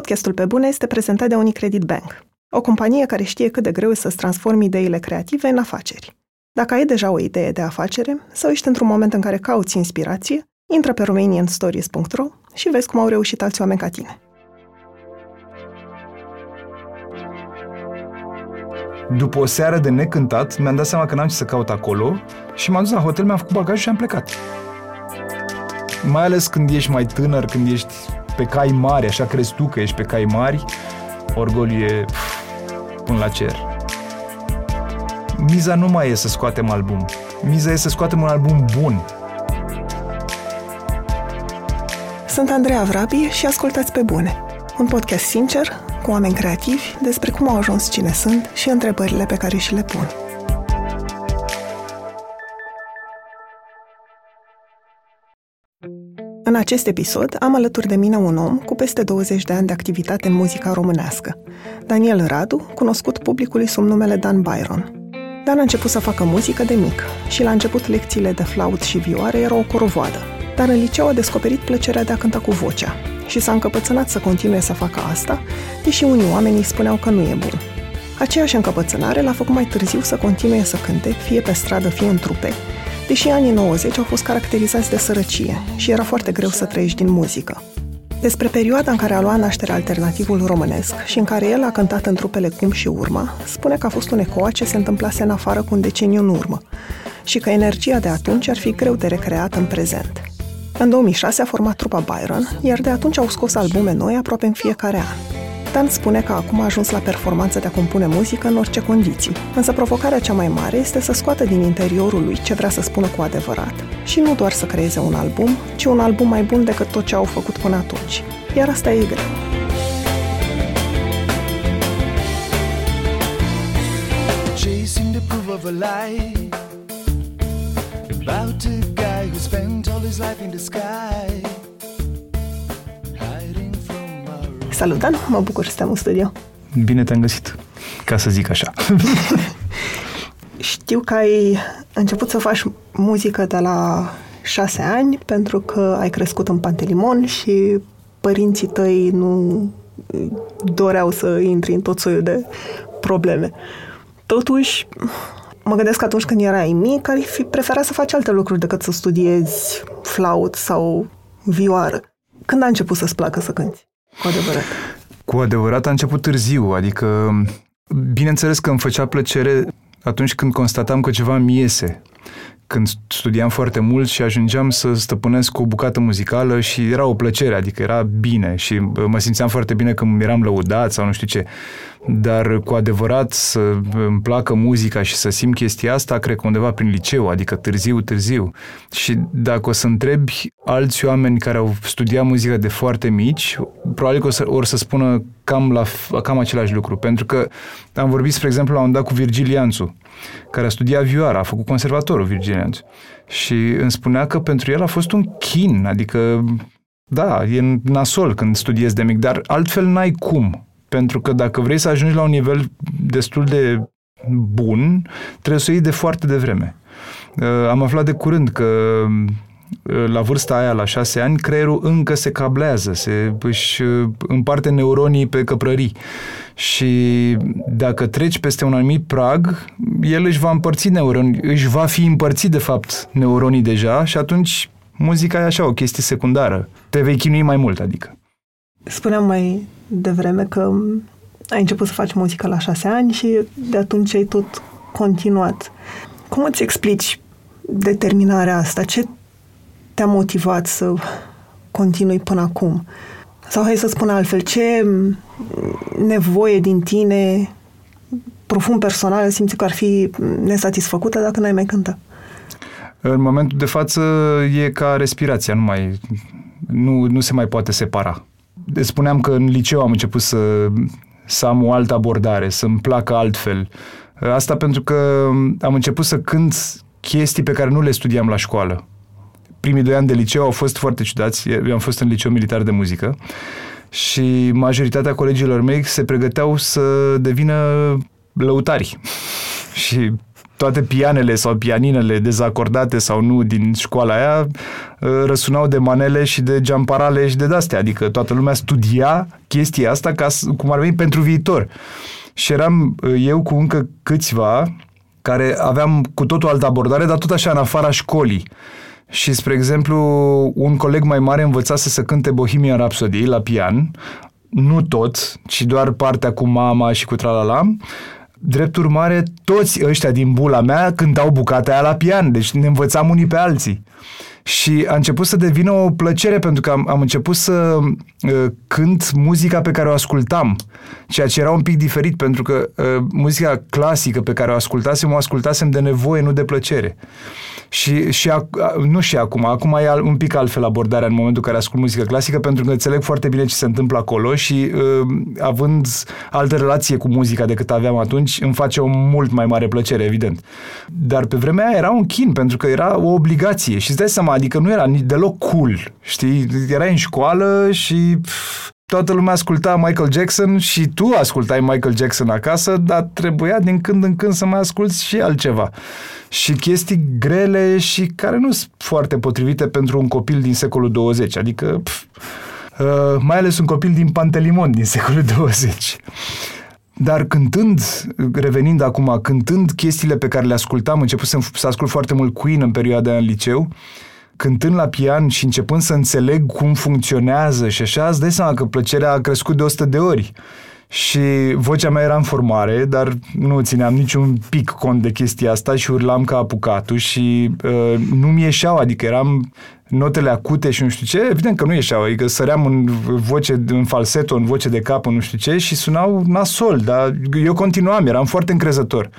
Podcastul Pe Bune este prezentat de Unicredit Bank, o companie care știe cât de greu să-ți transformi ideile creative în afaceri. Dacă ai deja o idee de afacere sau ești într-un moment în care cauți inspirație, intră pe romanianstories.ro și vezi cum au reușit alți oameni ca tine. După o seară de necântat, mi-am dat seama că n-am ce să caut acolo și m-am dus la hotel, mi-am făcut bagajul și am plecat. Mai ales când ești mai tânăr, când ești pe cai mari, așa crezi tu că ești pe cai mari, orgoliu e până la cer. Miza nu mai e să scoatem album. Miza e să scoatem un album bun. Sunt Andreea Vrabi și ascultați pe bune. Un podcast sincer, cu oameni creativi, despre cum au ajuns cine sunt și întrebările pe care și le pun. În acest episod am alături de mine un om cu peste 20 de ani de activitate în muzica românească, Daniel Radu, cunoscut publicului sub numele Dan Byron. Dan a început să facă muzică de mic și la început lecțiile de flaut și vioare erau o corovoadă, dar în liceu a descoperit plăcerea de a cânta cu vocea și s-a încăpățânat să continue să facă asta, deși unii oameni îi spuneau că nu e bun. Aceeași încăpățânare l-a făcut mai târziu să continue să cânte, fie pe stradă, fie în trupe, deși anii 90 au fost caracterizați de sărăcie și era foarte greu să trăiești din muzică. Despre perioada în care a luat naștere alternativul românesc și în care el a cântat în trupele Cum și Urma, spune că a fost un ecou ce se întâmplase în afară cu un deceniu în urmă și că energia de atunci ar fi greu de recreat în prezent. În 2006 a format trupa Byron, iar de atunci au scos albume noi aproape în fiecare an. Dan spune că acum a ajuns la performanța de a compune muzică în orice condiții, însă provocarea cea mai mare este să scoată din interiorul lui ce vrea să spună cu adevărat și nu doar să creeze un album, ci un album mai bun decât tot ce au făcut până atunci. Iar asta e greu. Chasing the proof of a lie About a guy who spent all his life in the sky Salut, Dan! Mă bucur să te în studio. Bine te-am găsit, ca să zic așa. Știu că ai început să faci muzică de la șase ani pentru că ai crescut în Pantelimon și părinții tăi nu doreau să intri în tot soiul de probleme. Totuși, mă gândesc că atunci când erai mic, ai fi preferat să faci alte lucruri decât să studiezi flaut sau vioară. Când a început să-ți placă să cânti? Cu adevărat. Cu adevărat a început târziu, adică bineînțeles că îmi făcea plăcere atunci când constatam că ceva mi iese când studiam foarte mult și ajungeam să stăpânesc o bucată muzicală și era o plăcere, adică era bine și mă simțeam foarte bine când eram lăudat sau nu știu ce. Dar cu adevărat să îmi placă muzica și să simt chestia asta, cred că undeva prin liceu, adică târziu, târziu. Și dacă o să întrebi alți oameni care au studiat muzică de foarte mici, probabil că o să, or să spună cam, la, cam același lucru. Pentru că am vorbit, spre exemplu, la un dat cu Virgil Ianțu, care a studiat vioara, a făcut conservatorul Virgil Ianțu. Și îmi spunea că pentru el a fost un chin, adică da, e nasol când studiezi de mic, dar altfel n-ai cum. Pentru că dacă vrei să ajungi la un nivel destul de bun, trebuie să o iei de foarte devreme. Uh, am aflat de curând că uh, la vârsta aia, la șase ani, creierul încă se cablează, se își uh, împarte neuronii pe căprării. Și dacă treci peste un anumit prag, el își va împărți neuronii, își va fi împărțit de fapt neuronii deja și atunci muzica e așa, o chestie secundară. Te vei chinui mai mult, adică. Spuneam mai devreme că ai început să faci muzică la șase ani și de atunci ai tot continuat. Cum îți explici determinarea asta? Ce te-a motivat să continui până acum? Sau hai să spun altfel, ce nevoie din tine profund personal simți că ar fi nesatisfăcută dacă n-ai mai cânta? În momentul de față e ca respirația, nu mai nu, nu se mai poate separa. Spuneam că în liceu am început să, să am o altă abordare, să-mi placă altfel. Asta pentru că am început să cânt chestii pe care nu le studiam la școală. Primii doi ani de liceu au fost foarte ciudați. Eu am fost în liceu militar de muzică și majoritatea colegilor mei se pregăteau să devină lăutari. și toate pianele sau pianinele dezacordate sau nu din școala aia uh, răsunau de manele și de geamparale și de dastea. Adică toată lumea studia chestia asta ca, cum ar veni pentru viitor. Și eram uh, eu cu încă câțiva care aveam cu totul altă abordare, dar tot așa în afara școlii. Și, spre exemplu, un coleg mai mare învățase să cânte Bohemian Rhapsody la pian, nu tot, ci doar partea cu mama și cu tralala. Drept urmare, toți ăștia din bula mea cântau bucata aia la pian, deci ne învățam unii pe alții. Și a început să devină o plăcere pentru că am, am început să uh, cânt muzica pe care o ascultam, ceea ce era un pic diferit pentru că uh, muzica clasică pe care o ascultasem, o ascultasem de nevoie, nu de plăcere. Și, și a, nu și acum, acum e un pic altfel abordarea în momentul în care ascult muzică clasică pentru că înțeleg foarte bine ce se întâmplă acolo și uh, având altă relație cu muzica decât aveam atunci, îmi face o mult mai mare plăcere, evident. Dar pe vremea aia era un chin pentru că era o obligație și îți dai seama, adică nu era deloc cool, știi? Erai în școală și pf, toată lumea asculta Michael Jackson și tu ascultai Michael Jackson acasă, dar trebuia din când în când să mai asculți și altceva. Și chestii grele și care nu sunt foarte potrivite pentru un copil din secolul 20, adică pf, uh, mai ales un copil din Pantelimon din secolul 20. Dar cântând, revenind acum, cântând chestiile pe care le ascultam, început să ascult foarte mult Queen în perioada în liceu, uh, cântând la pian și începând să înțeleg cum funcționează și așa, îți dai seama că plăcerea a crescut de 100 de ori. Și vocea mea era în formare, dar nu țineam niciun pic cont de chestia asta și urlam ca apucatul și uh, nu mi ieșeau, adică eram notele acute și nu știu ce, evident că nu ieșeau, adică săream în voce, în falseto, în voce de cap, în nu știu ce și sunau nasol, dar eu continuam, eram foarte încrezător.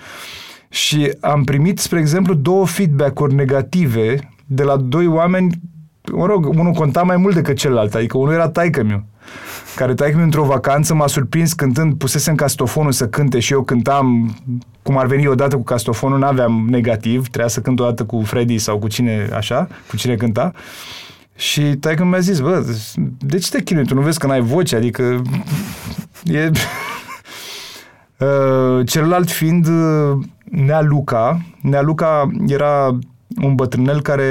Și am primit, spre exemplu, două feedback-uri negative de la doi oameni, mă rog, unul conta mai mult decât celălalt, adică unul era taică meu care taică într-o vacanță m-a surprins cântând, pusesem castofonul să cânte și eu cântam cum ar veni odată cu castofonul, n-aveam negativ, trebuia să cânt odată cu Freddy sau cu cine așa, cu cine cânta. Și taică mi-a zis, bă, de ce te chinui? Tu nu vezi că n-ai voce? Adică e... Uh, celălalt fiind uh, Nea Luca. Nea Luca era un bătrânel care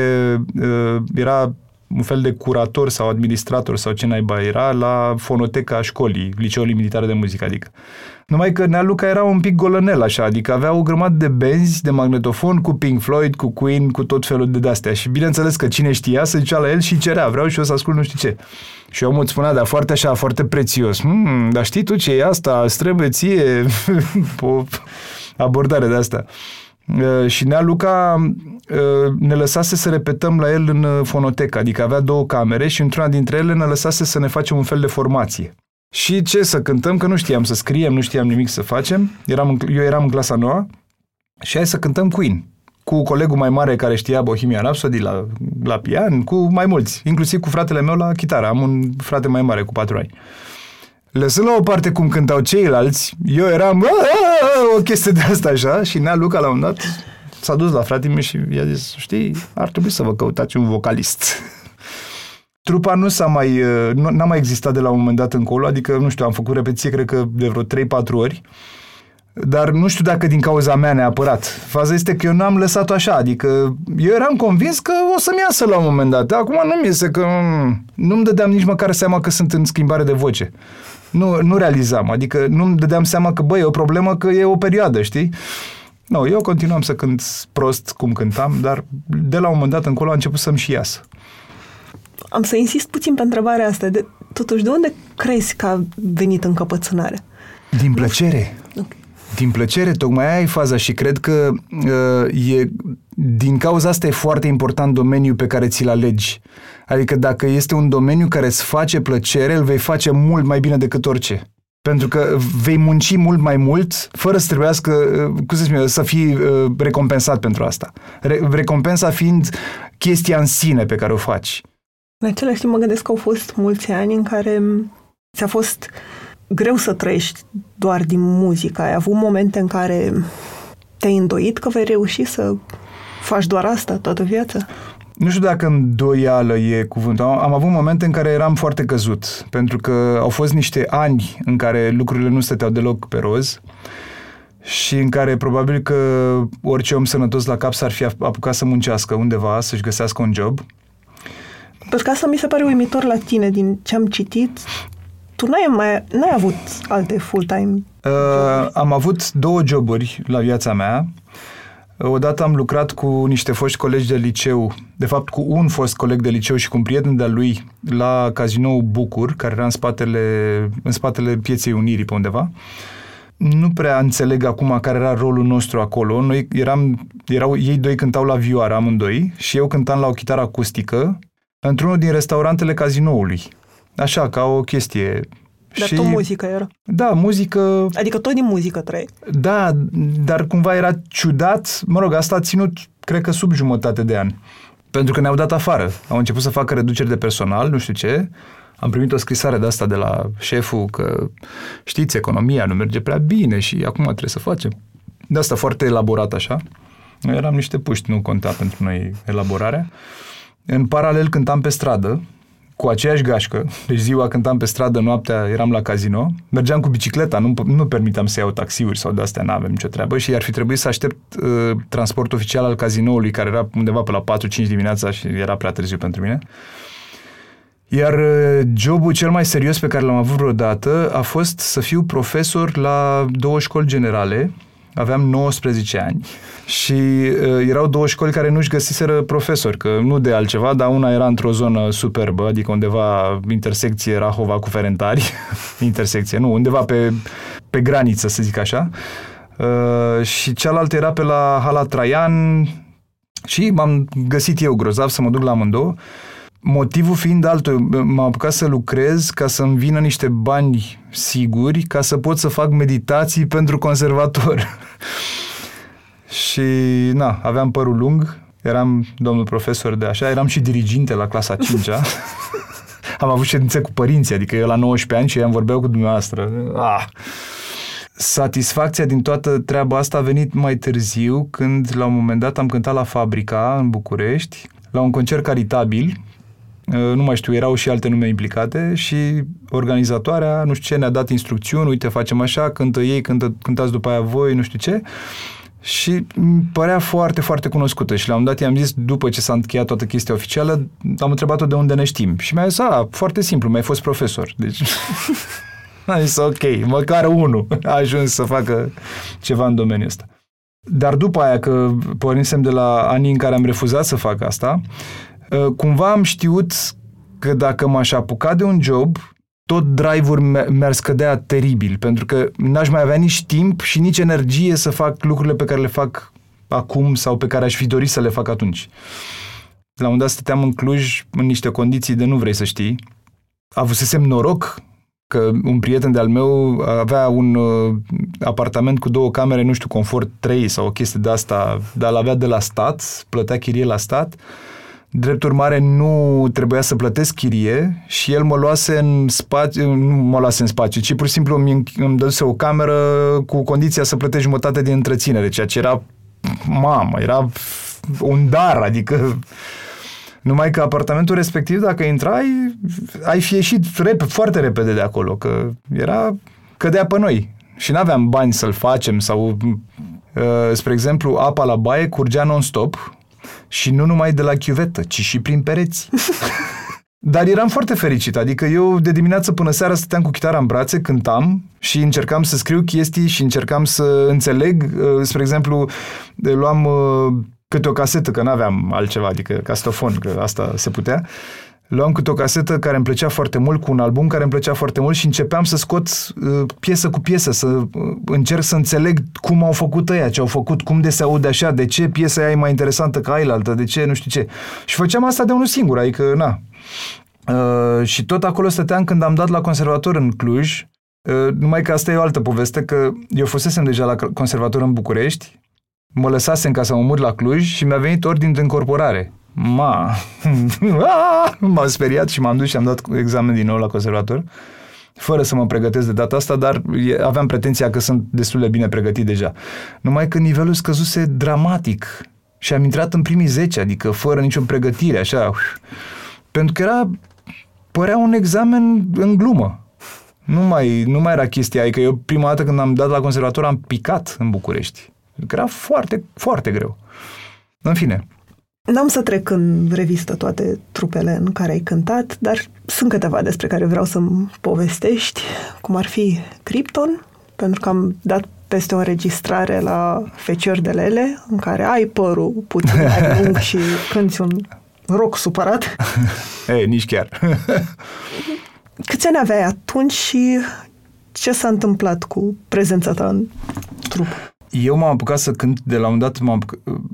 uh, era un fel de curator sau administrator sau ce naiba era la fonoteca școlii, liceului militar de muzică, adică. Numai că Nea Luca era un pic golănel așa, adică avea o grămadă de benzi de magnetofon cu Pink Floyd, cu Queen, cu tot felul de dastea. Și bineînțeles că cine știa se ducea la el și cerea, vreau și eu să ascult nu știu ce. Și omul îți spunea, dar foarte așa, foarte prețios. Hmm, dar știi tu ce e asta? Îți trebuie ție o abordare de asta. Uh, și Nea Luca uh, ne lăsase să repetăm la el în uh, fonotecă, adică avea două camere și într-una dintre ele ne lăsase să ne facem un fel de formație. Și ce să cântăm, că nu știam să scriem, nu știam nimic să facem, eram în, eu eram în clasa noua și hai să cântăm Queen cu colegul mai mare care știa Bohemian Rhapsody la, la pian, cu mai mulți, inclusiv cu fratele meu la chitară. Am un frate mai mare cu patru ani. Lăsând la o parte cum cântau ceilalți, eu eram o chestie de asta așa și Nea Luca la un dat s-a dus la fratele meu și i-a zis, știi, ar trebui să vă căutați un vocalist. Trupa nu s-a mai, nu, n-a mai existat de la un moment dat încolo, adică, nu știu, am făcut repetiție, cred că de vreo 3-4 ori, dar nu știu dacă din cauza mea neapărat. Faza este că eu n-am lăsat-o așa, adică eu eram convins că o să-mi iasă la un moment dat. Acum nu mi iese că mm, nu-mi dădeam nici măcar seama că sunt în schimbare de voce nu, nu realizam. Adică nu-mi dădeam seama că, băi, e o problemă că e o perioadă, știi? Nu, eu continuam să cânt prost cum cântam, dar de la un moment dat încolo a început să-mi și iasă. Am să insist puțin pe întrebarea asta. De, totuși, de unde crezi că a venit încăpățânarea? Din plăcere. Okay. Din plăcere, tocmai aia e faza și cred că uh, e, din cauza asta e foarte important domeniul pe care ți-l alegi. Adică dacă este un domeniu care îți face plăcere, îl vei face mult mai bine decât orice. Pentru că vei munci mult mai mult fără să trebuiască, uh, cum să spun, să fii uh, recompensat pentru asta. Re- recompensa fiind chestia în sine pe care o faci. În același timp mă gândesc că au fost mulți ani în care ți-a fost greu să trăiești doar din muzică. Ai avut momente în care te-ai îndoit că vei reuși să faci doar asta toată viața? Nu știu dacă îndoială e cuvântul. Am avut momente în care eram foarte căzut, pentru că au fost niște ani în care lucrurile nu stăteau deloc pe roz și în care probabil că orice om sănătos la cap s-ar fi apucat să muncească undeva, să-și găsească un job. Pentru că asta mi se pare uimitor la tine din ce am citit. Tu n-ai, mai, n-ai avut alte full-time uh, Am avut două joburi la viața mea. Odată am lucrat cu niște foști colegi de liceu, de fapt cu un fost coleg de liceu și cu un prieten de-al lui la cazinou Bucur, care era în spatele, în spatele pieței Unirii pe undeva. Nu prea înțeleg acum care era rolul nostru acolo. Noi eram, erau, ei doi cântau la vioară amândoi și eu cântam la o chitară acustică într-unul din restaurantele cazinoului. Așa, ca o chestie dar și... tot muzică era. Da, muzică... Adică tot din muzică trei. Da, dar cumva era ciudat. Mă rog, asta a ținut, cred că, sub jumătate de ani. Pentru că ne-au dat afară. Au început să facă reduceri de personal, nu știu ce. Am primit o scrisare de asta de la șeful că, știți, economia nu merge prea bine și acum trebuie să facem. De asta foarte elaborat așa. Noi eram niște puști, nu conta pentru noi elaborarea. În paralel cântam pe stradă, cu aceeași gașcă, deci ziua cântam pe stradă, noaptea eram la casino, mergeam cu bicicleta, nu, nu permiteam să iau taxiuri sau de astea, n-avem nicio treabă și ar fi trebuit să aștept uh, transport oficial al cazinoului, care era undeva pe la 4-5 dimineața și era prea târziu pentru mine. Iar uh, jobul cel mai serios pe care l-am avut vreodată a fost să fiu profesor la două școli generale, aveam 19 ani și uh, erau două școli care nu-și găsiseră profesori, că nu de altceva, dar una era într-o zonă superbă, adică undeva intersecție Rahova cu Ferentari, intersecție, nu, undeva pe, pe graniță, să zic așa, uh, și cealaltă era pe la Hala Traian și m-am găsit eu grozav să mă duc la amândouă Motivul fiind altul, m-am apucat să lucrez ca să-mi vină niște bani siguri ca să pot să fac meditații pentru conservator. și, na, aveam părul lung, eram domnul profesor de așa, eram și diriginte la clasa 5-a. Am avut ședințe cu părinții, adică eu la 19 ani și ei am vorbeau cu dumneavoastră. Ah. Satisfacția din toată treaba asta a venit mai târziu, când la un moment dat am cântat la Fabrica în București, la un concert caritabil, Uh, nu mai știu, erau și alte nume implicate și organizatoarea, nu știu ce, ne-a dat instrucțiuni, uite, facem așa, cântă ei, cântă, cântați după aia voi, nu știu ce. Și părea foarte, foarte cunoscută și la un dat i-am zis, după ce s-a încheiat toată chestia oficială, am întrebat-o de unde ne știm. Și mi-a zis, a, foarte simplu, mai fost profesor. Deci... am zis, ok, măcar unul a ajuns să facă ceva în domeniul ăsta. Dar după aia, că pornisem de la anii în care am refuzat să fac asta, Uh, cumva am știut că dacă m-aș apuca de un job, tot drive-ul mi-ar scădea teribil, pentru că n-aș mai avea nici timp și nici energie să fac lucrurile pe care le fac acum sau pe care aș fi dorit să le fac atunci. La un dat stăteam în Cluj în niște condiții de nu vrei să știi. Avusesem noroc că un prieten de-al meu avea un uh, apartament cu două camere, nu știu, confort 3 sau o chestie de asta, dar l-avea de la stat, plătea chirie la stat Drept urmare, nu trebuia să plătesc chirie și el mă luase în spațiu, nu mă luase în spațiu, ci pur și simplu îmi, îmi dăduse o cameră cu condiția să plătești jumătate din întreținere, ceea ce era, mamă, era un dar, adică numai că apartamentul respectiv, dacă intrai, ai fi ieșit rep- foarte repede de acolo, că era, cădea pe noi. Și n-aveam bani să-l facem sau, uh, spre exemplu, apa la baie curgea non-stop, și nu numai de la chiuvetă, ci și prin pereți. Dar eram foarte fericit, adică eu de dimineață până seara stăteam cu chitara în brațe, cântam și încercam să scriu chestii și încercam să înțeleg. Uh, spre exemplu, luam uh, câte o casetă, că n-aveam altceva, adică castofon, că asta se putea luam câte o casetă care îmi plăcea foarte mult, cu un album care îmi plăcea foarte mult și începeam să scot uh, piesă cu piesă, să uh, încerc să înțeleg cum au făcut ăia, ce au făcut, cum de se aude așa, de ce piesa aia e mai interesantă ca ailaltă, de ce, nu știu ce. Și făceam asta de unul singur, adică, na. Uh, și tot acolo stăteam când am dat la conservator în Cluj, uh, numai că asta e o altă poveste, că eu fusesem deja la conservator în București, mă lăsasem ca să mă mut la Cluj și mi-a venit ordin de încorporare. Ma, m-am speriat și m-am dus și am dat examen din nou la conservator, fără să mă pregătesc de data asta, dar aveam pretenția că sunt destul de bine pregătit deja. Numai că nivelul scăzuse dramatic și am intrat în primii 10, adică fără nicio pregătire, așa, pentru că era, părea un examen în glumă. Nu mai, nu mai era chestia, adică eu prima dată când am dat la conservator am picat în București. Că era foarte, foarte greu. În fine, N-am să trec în revistă toate trupele în care ai cântat, dar sunt câteva despre care vreau să-mi povestești, cum ar fi Krypton, pentru că am dat peste o înregistrare la Feciori de Lele, în care ai părul puțin mai lung și cânti un rock supărat. Ei, nici chiar. Câți ani aveai atunci și ce s-a întâmplat cu prezența ta în trup? Eu m-am apucat să cânt, de la un dat m-am,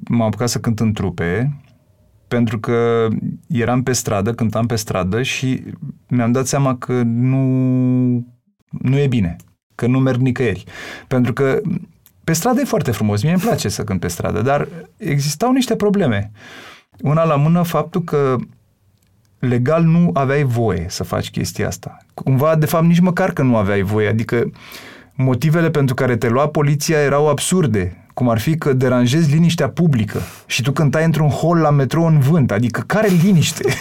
m-am apucat să cânt în trupe, pentru că eram pe stradă, cântam pe stradă și mi-am dat seama că nu, nu e bine, că nu merg nicăieri. Pentru că pe stradă e foarte frumos, mie îmi place să cânt pe stradă, dar existau niște probleme. Una la mână faptul că legal nu aveai voie să faci chestia asta. Cumva, de fapt, nici măcar că nu aveai voie. Adică motivele pentru care te lua poliția erau absurde. Cum ar fi că deranjezi liniștea publică și tu cântai într-un hol la metrou în vânt. Adică care liniște?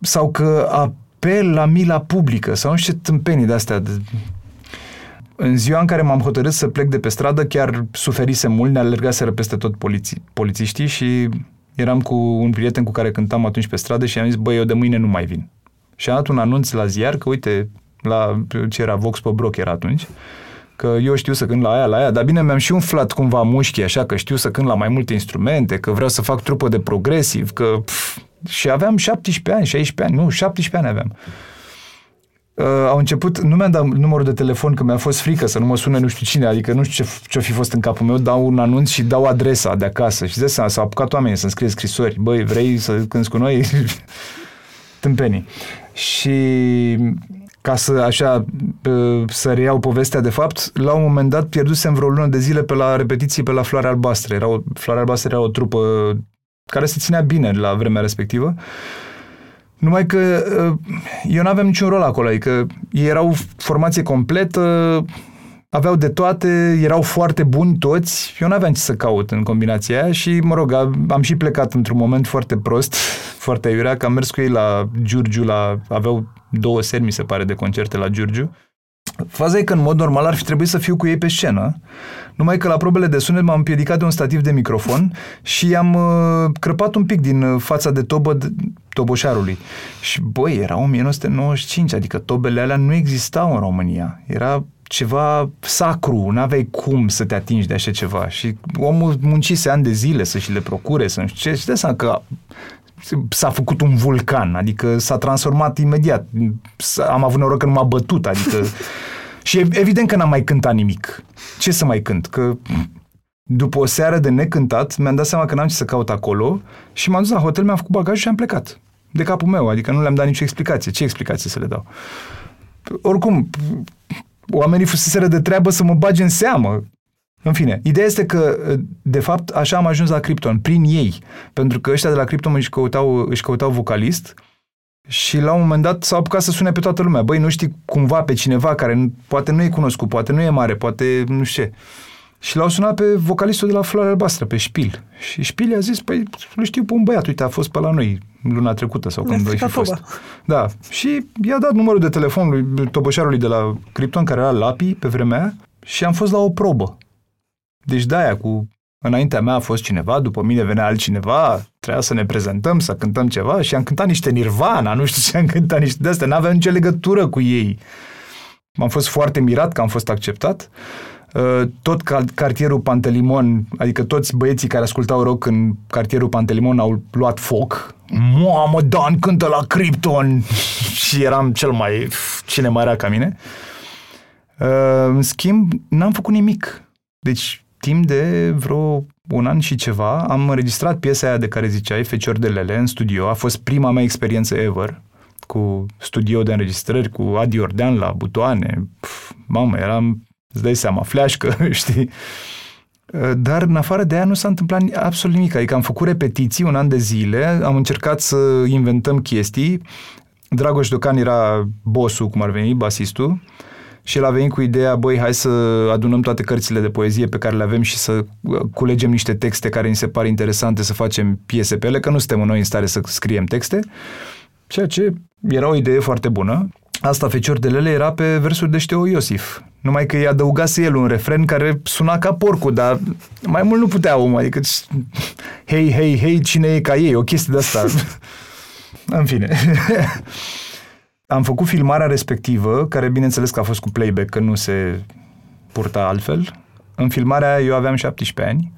sau că apel la mila publică sau nu știu ce tâmpenii de-astea. În ziua în care m-am hotărât să plec de pe stradă, chiar suferise mult, ne alergaseră peste tot poliții, polițiștii și eram cu un prieten cu care cântam atunci pe stradă și am zis, băi, eu de mâine nu mai vin. Și am dat un anunț la ziar că, uite, la ce era Vox pe Broc era atunci, că eu știu să cânt la aia, la aia, dar bine, mi-am și umflat cumva mușchii, așa, că știu să cânt la mai multe instrumente, că vreau să fac trupă de progresiv, că... Pf, și aveam 17 ani, 16 ani, nu, 17 ani aveam. Uh, au început, nu mi-am dat numărul de telefon că mi-a fost frică să nu mă sune nu știu cine, adică nu știu ce, ce-o fi fost în capul meu, dau un anunț și dau adresa de acasă și de seama, s-au apucat oamenii să-mi scrie scrisori, băi, vrei să cânti cu noi? Tâmpenii. Și ca să așa să reiau povestea de fapt, la un moment dat pierdusem vreo lună de zile pe la repetiții pe la Floare Albastre. Era o, Floare Albastre era o trupă care se ținea bine la vremea respectivă. Numai că eu nu aveam niciun rol acolo, adică ei erau formație completă, aveau de toate, erau foarte buni toți, eu nu aveam ce să caut în combinația aia și, mă rog, am și plecat într-un moment foarte prost, foarte aiurea, că am mers cu ei la Giurgiu, la, aveau două seri, mi se pare, de concerte la Giurgiu. Faza e că, în mod normal, ar fi trebuit să fiu cu ei pe scenă, numai că la probele de sunet m-am împiedicat de un stativ de microfon și am uh, crăpat un pic din uh, fața de tobă de, toboșarului. Și, băi, era 1995, adică tobele alea nu existau în România. Era ceva sacru, nu aveai cum să te atingi de așa ceva. Și omul muncise ani de zile să și le procure, să nu știu ce, și de seama că s-a făcut un vulcan, adică s-a transformat imediat. Am avut noroc că nu m-a bătut, adică... și evident că n-am mai cântat nimic. Ce să mai cânt? Că după o seară de necântat, mi-am dat seama că n-am ce să caut acolo și m-am dus la hotel, mi-am făcut bagajul și am plecat. De capul meu, adică nu le-am dat nicio explicație. Ce explicație să le dau? Oricum, oamenii fuseseră de treabă să mă bage în seamă. În fine, ideea este că, de fapt, așa am ajuns la Krypton, prin ei. Pentru că ăștia de la Krypton își căutau, își căutau vocalist și la un moment dat s-au apucat să sune pe toată lumea. Băi, nu știi cumva pe cineva care poate nu e cunoscut, poate nu e mare, poate nu știu ce. Și l-au sunat pe vocalistul de la Floarea Albastră, pe Șpil. Și Șpil a zis, păi, nu știu pe un băiat, uite, a fost pe la noi luna trecută sau când voi fi fost. Da. Și i-a dat numărul de telefon lui toboșarului de la Krypton, care era Lapi pe vremea aia, și am fost la o probă. Deci de-aia cu Înaintea mea a fost cineva, după mine venea altcineva, trebuia să ne prezentăm, să cântăm ceva și am cântat niște Nirvana, nu știu ce am cântat niște de astea, n-aveam nicio legătură cu ei. M-am fost foarte mirat că am fost acceptat. Uh, tot cartierul Pantelimon, adică toți băieții care ascultau rock în cartierul Pantelimon au luat foc. Mamă, Dan cântă la Krypton! și eram cel mai... cine mai era ca mine. Uh, în schimb, n-am făcut nimic. Deci, timp de vreo un an și ceva, am înregistrat piesa aia de care ziceai, Fecior de Lele, în studio. A fost prima mea experiență ever cu studio de înregistrări, cu Adi Ordean la butoane. Pf, mamă, eram îți dai seama, fleașcă, știi? Dar în afară de aia nu s-a întâmplat absolut nimic. Adică am făcut repetiții un an de zile, am încercat să inventăm chestii. Dragoș Docan era bossul, cum ar veni, basistul, și el a venit cu ideea, băi, hai să adunăm toate cărțile de poezie pe care le avem și să culegem niște texte care ni se par interesante, să facem piese pe ele, că nu suntem noi în stare să scriem texte. Ceea ce era o idee foarte bună. Asta, Fecior de Lele, era pe versuri de Șteo Iosif. Numai că i adăugase el un refren care suna ca porcul, dar mai mult nu putea omul, adică hei, hei, hei, cine e ca ei, o chestie de asta. În fine. Am făcut filmarea respectivă, care bineînțeles că a fost cu playback, că nu se purta altfel. În filmarea eu aveam 17 ani.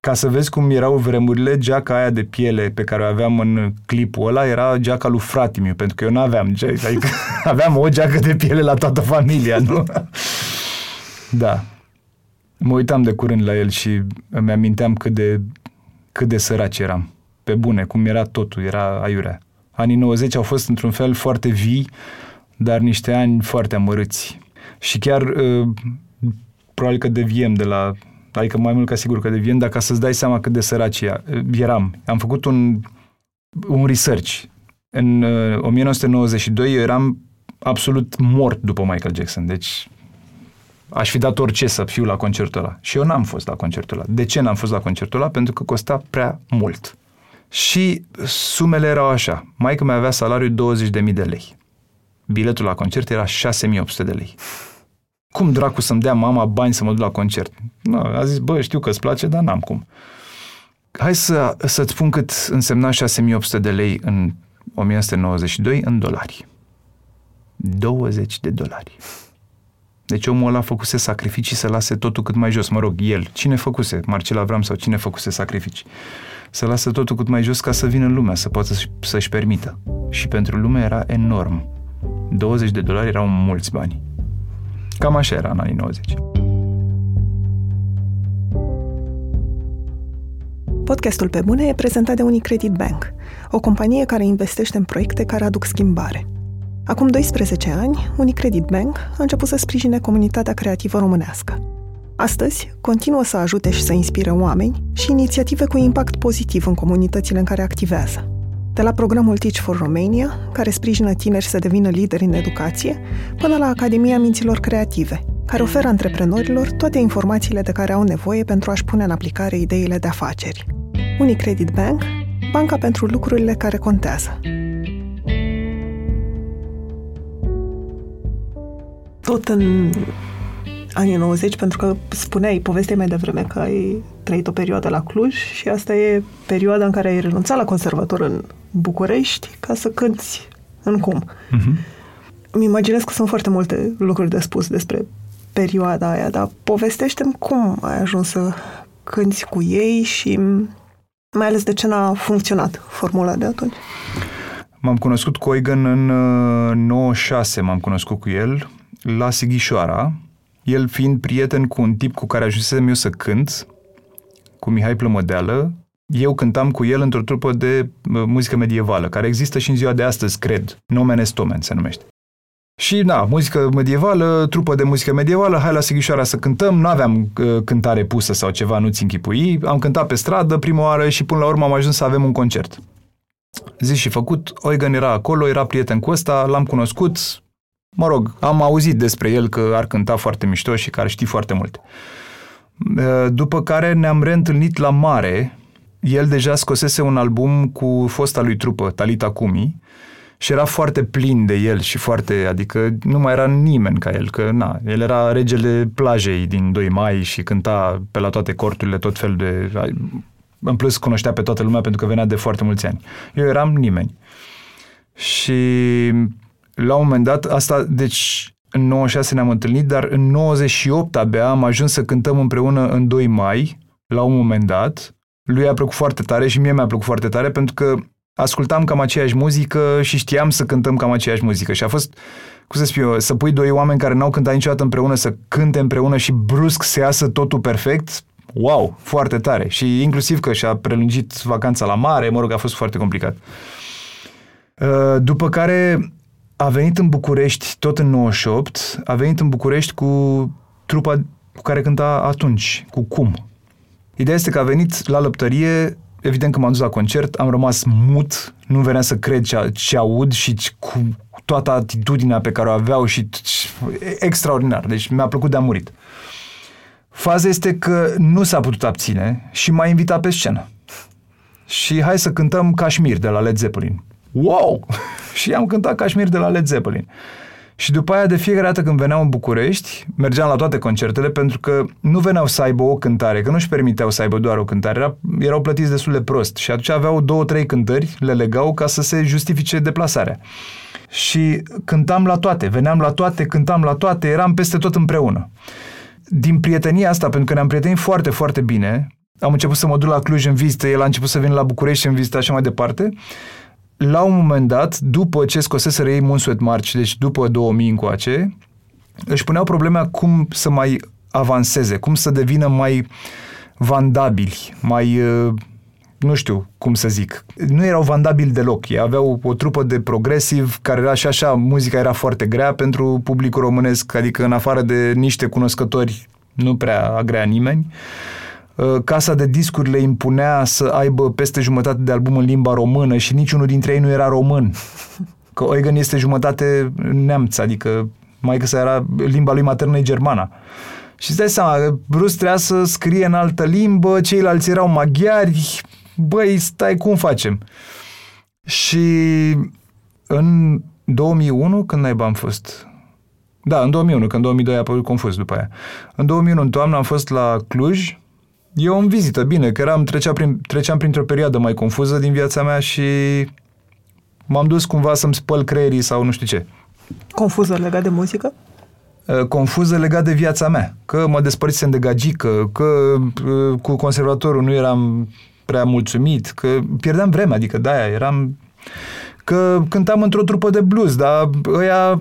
Ca să vezi cum erau vremurile, geaca aia de piele pe care o aveam în clipul ăla era geaca lui fratimiu, pentru că eu nu aveam geaca, adică aveam o geacă de piele la toată familia, nu? da. Mă uitam de curând la el și îmi aminteam cât de, cât de săraci eram. Pe bune, cum era totul, era aiurea. Anii 90 au fost într-un fel foarte vii, dar niște ani foarte amărâți. Și chiar uh, probabil că deviem de la adică mai mult ca sigur că deviem, dar ca să-ți dai seama cât de săraci eram. Am făcut un, un research. În uh, 1992 eu eram absolut mort după Michael Jackson, deci aș fi dat orice să fiu la concertul ăla. Și eu n-am fost la concertul ăla. De ce n-am fost la concertul ăla? Pentru că costa prea mult. Și sumele erau așa. Maica mi avea salariul 20.000 de lei. Biletul la concert era 6.800 de lei. Cum dracu să-mi dea mama bani să mă duc la concert? No, a zis, bă, știu că îți place, dar n-am cum. Hai să, să-ți spun cât însemna 6800 de lei în 1992 în dolari. 20 de dolari. Deci omul ăla făcuse sacrificii să lase totul cât mai jos. Mă rog, el. Cine făcuse? Marcel Avram sau cine făcuse sacrificii? Să lasă totul cât mai jos ca să vină în lumea, să poată să-și permită. Și pentru lume era enorm. 20 de dolari erau mulți bani. Cam așa era în anii 90. Podcastul Pe Bune e prezentat de Unicredit Bank, o companie care investește în proiecte care aduc schimbare. Acum 12 ani, Unicredit Bank a început să sprijine comunitatea creativă românească. Astăzi, continuă să ajute și să inspire oameni și inițiative cu impact pozitiv în comunitățile în care activează de la programul Teach for Romania, care sprijină tineri să devină lideri în educație, până la Academia Minților Creative, care oferă antreprenorilor toate informațiile de care au nevoie pentru a-și pune în aplicare ideile de afaceri. Unicredit Bank, banca pentru lucrurile care contează. Tot în anii 90, pentru că spuneai, povestea mai devreme că ai trăit o perioadă la Cluj și asta e perioada în care ai renunțat la conservator în București ca să cânti în cum. Uh-huh. Îmi imaginez că sunt foarte multe lucruri de spus despre perioada aia, dar povestește-mi cum ai ajuns să cânti cu ei și mai ales de ce n-a funcționat formula de atunci. M-am cunoscut cu Oigan în 96, uh, m-am cunoscut cu el la Sighișoara, el fiind prieten cu un tip cu care ajunsesem eu să cânt, cu Mihai Plămădeală, eu cântam cu el într-o trupă de muzică medievală, care există și în ziua de astăzi, cred. Nomen est omen se numește. Și, da, muzică medievală, trupă de muzică medievală, hai la Sighișoara să cântăm, nu aveam uh, cântare pusă sau ceva, nu-ți închipui, am cântat pe stradă prima oară și până la urmă am ajuns să avem un concert. Zis și făcut, Oigan era acolo, era prieten cu ăsta, l-am cunoscut, mă rog, am auzit despre el că ar cânta foarte mișto și că ar ști foarte mult. Uh, după care ne-am reîntâlnit la mare, el deja scosese un album cu fosta lui trupă, Talita Kumi, și era foarte plin de el și foarte, adică nu mai era nimeni ca el, că na, el era regele plajei din 2 mai și cânta pe la toate corturile tot fel de... În plus cunoștea pe toată lumea pentru că venea de foarte mulți ani. Eu eram nimeni. Și la un moment dat, asta, deci în 96 ne-am întâlnit, dar în 98 abia am ajuns să cântăm împreună în 2 mai, la un moment dat, lui a plăcut foarte tare și mie mi-a plăcut foarte tare pentru că ascultam cam aceeași muzică și știam să cântăm cam aceeași muzică și a fost, cum să spun eu, să pui doi oameni care n-au cântat niciodată împreună să cânte împreună și brusc să iasă totul perfect, wow, foarte tare. Și inclusiv că și-a prelungit vacanța la mare, mă rog, a fost foarte complicat. Uh, după care a venit în București, tot în 98, a venit în București cu trupa cu care cânta atunci, cu Cum, Ideea este că a venit la lăptărie, evident că m-am dus la concert, am rămas mut, nu venea să cred ce, ce aud și cu toată atitudinea pe care o aveau și extraordinar. Deci mi-a plăcut de a murit. Faza este că nu s-a putut abține și m-a invitat pe scenă. Și hai să cântăm Kashmir de la Led Zeppelin. Wow! Și am cântat Cașmir de la Led Zeppelin. Și după aia, de fiecare dată când veneau în București, mergeam la toate concertele, pentru că nu veneau să aibă o cântare, că nu își permiteau să aibă doar o cântare, era, erau plătiți destul de prost. Și atunci aveau două, trei cântări, le legau ca să se justifice deplasarea. Și cântam la toate, veneam la toate, cântam la toate, eram peste tot împreună. Din prietenia asta, pentru că ne-am prietenit foarte, foarte bine, am început să mă duc la Cluj în vizită, el a început să vină la București în vizită, așa mai departe, la un moment dat, după ce scoseseră ei Moonsuet March, deci după 2000 încoace, își puneau problema cum să mai avanseze, cum să devină mai vandabili, mai, uh, nu știu cum să zic, nu erau vandabili deloc. Ei aveau o trupă de progresiv care era și așa, muzica era foarte grea pentru publicul românesc, adică în afară de niște cunoscători nu prea agrea nimeni. Uh, Uh, casa de discuri le impunea să aibă peste jumătate de album în limba română și niciunul dintre ei nu era român. Că Eugen este jumătate neamț, adică mai că era limba lui maternă e germana. Și îți dai seama, Bruce trebuia să scrie în altă limbă, ceilalți erau maghiari, băi, stai, cum facem? Și în 2001, când naiba am fost? Da, în 2001, că în 2002 a apărut confuz după aia. În 2001, în toamnă, am fost la Cluj eu în vizită, bine, că eram, trecea prin, treceam printr-o perioadă mai confuză din viața mea și m-am dus cumva să-mi spăl creierii sau nu știu ce. Confuză legat de muzică? Uh, confuză legat de viața mea. Că mă despărțisem de gagică, că uh, cu conservatorul nu eram prea mulțumit, că pierdeam vremea, adică de-aia eram... Că cântam într-o trupă de blues, dar ăia,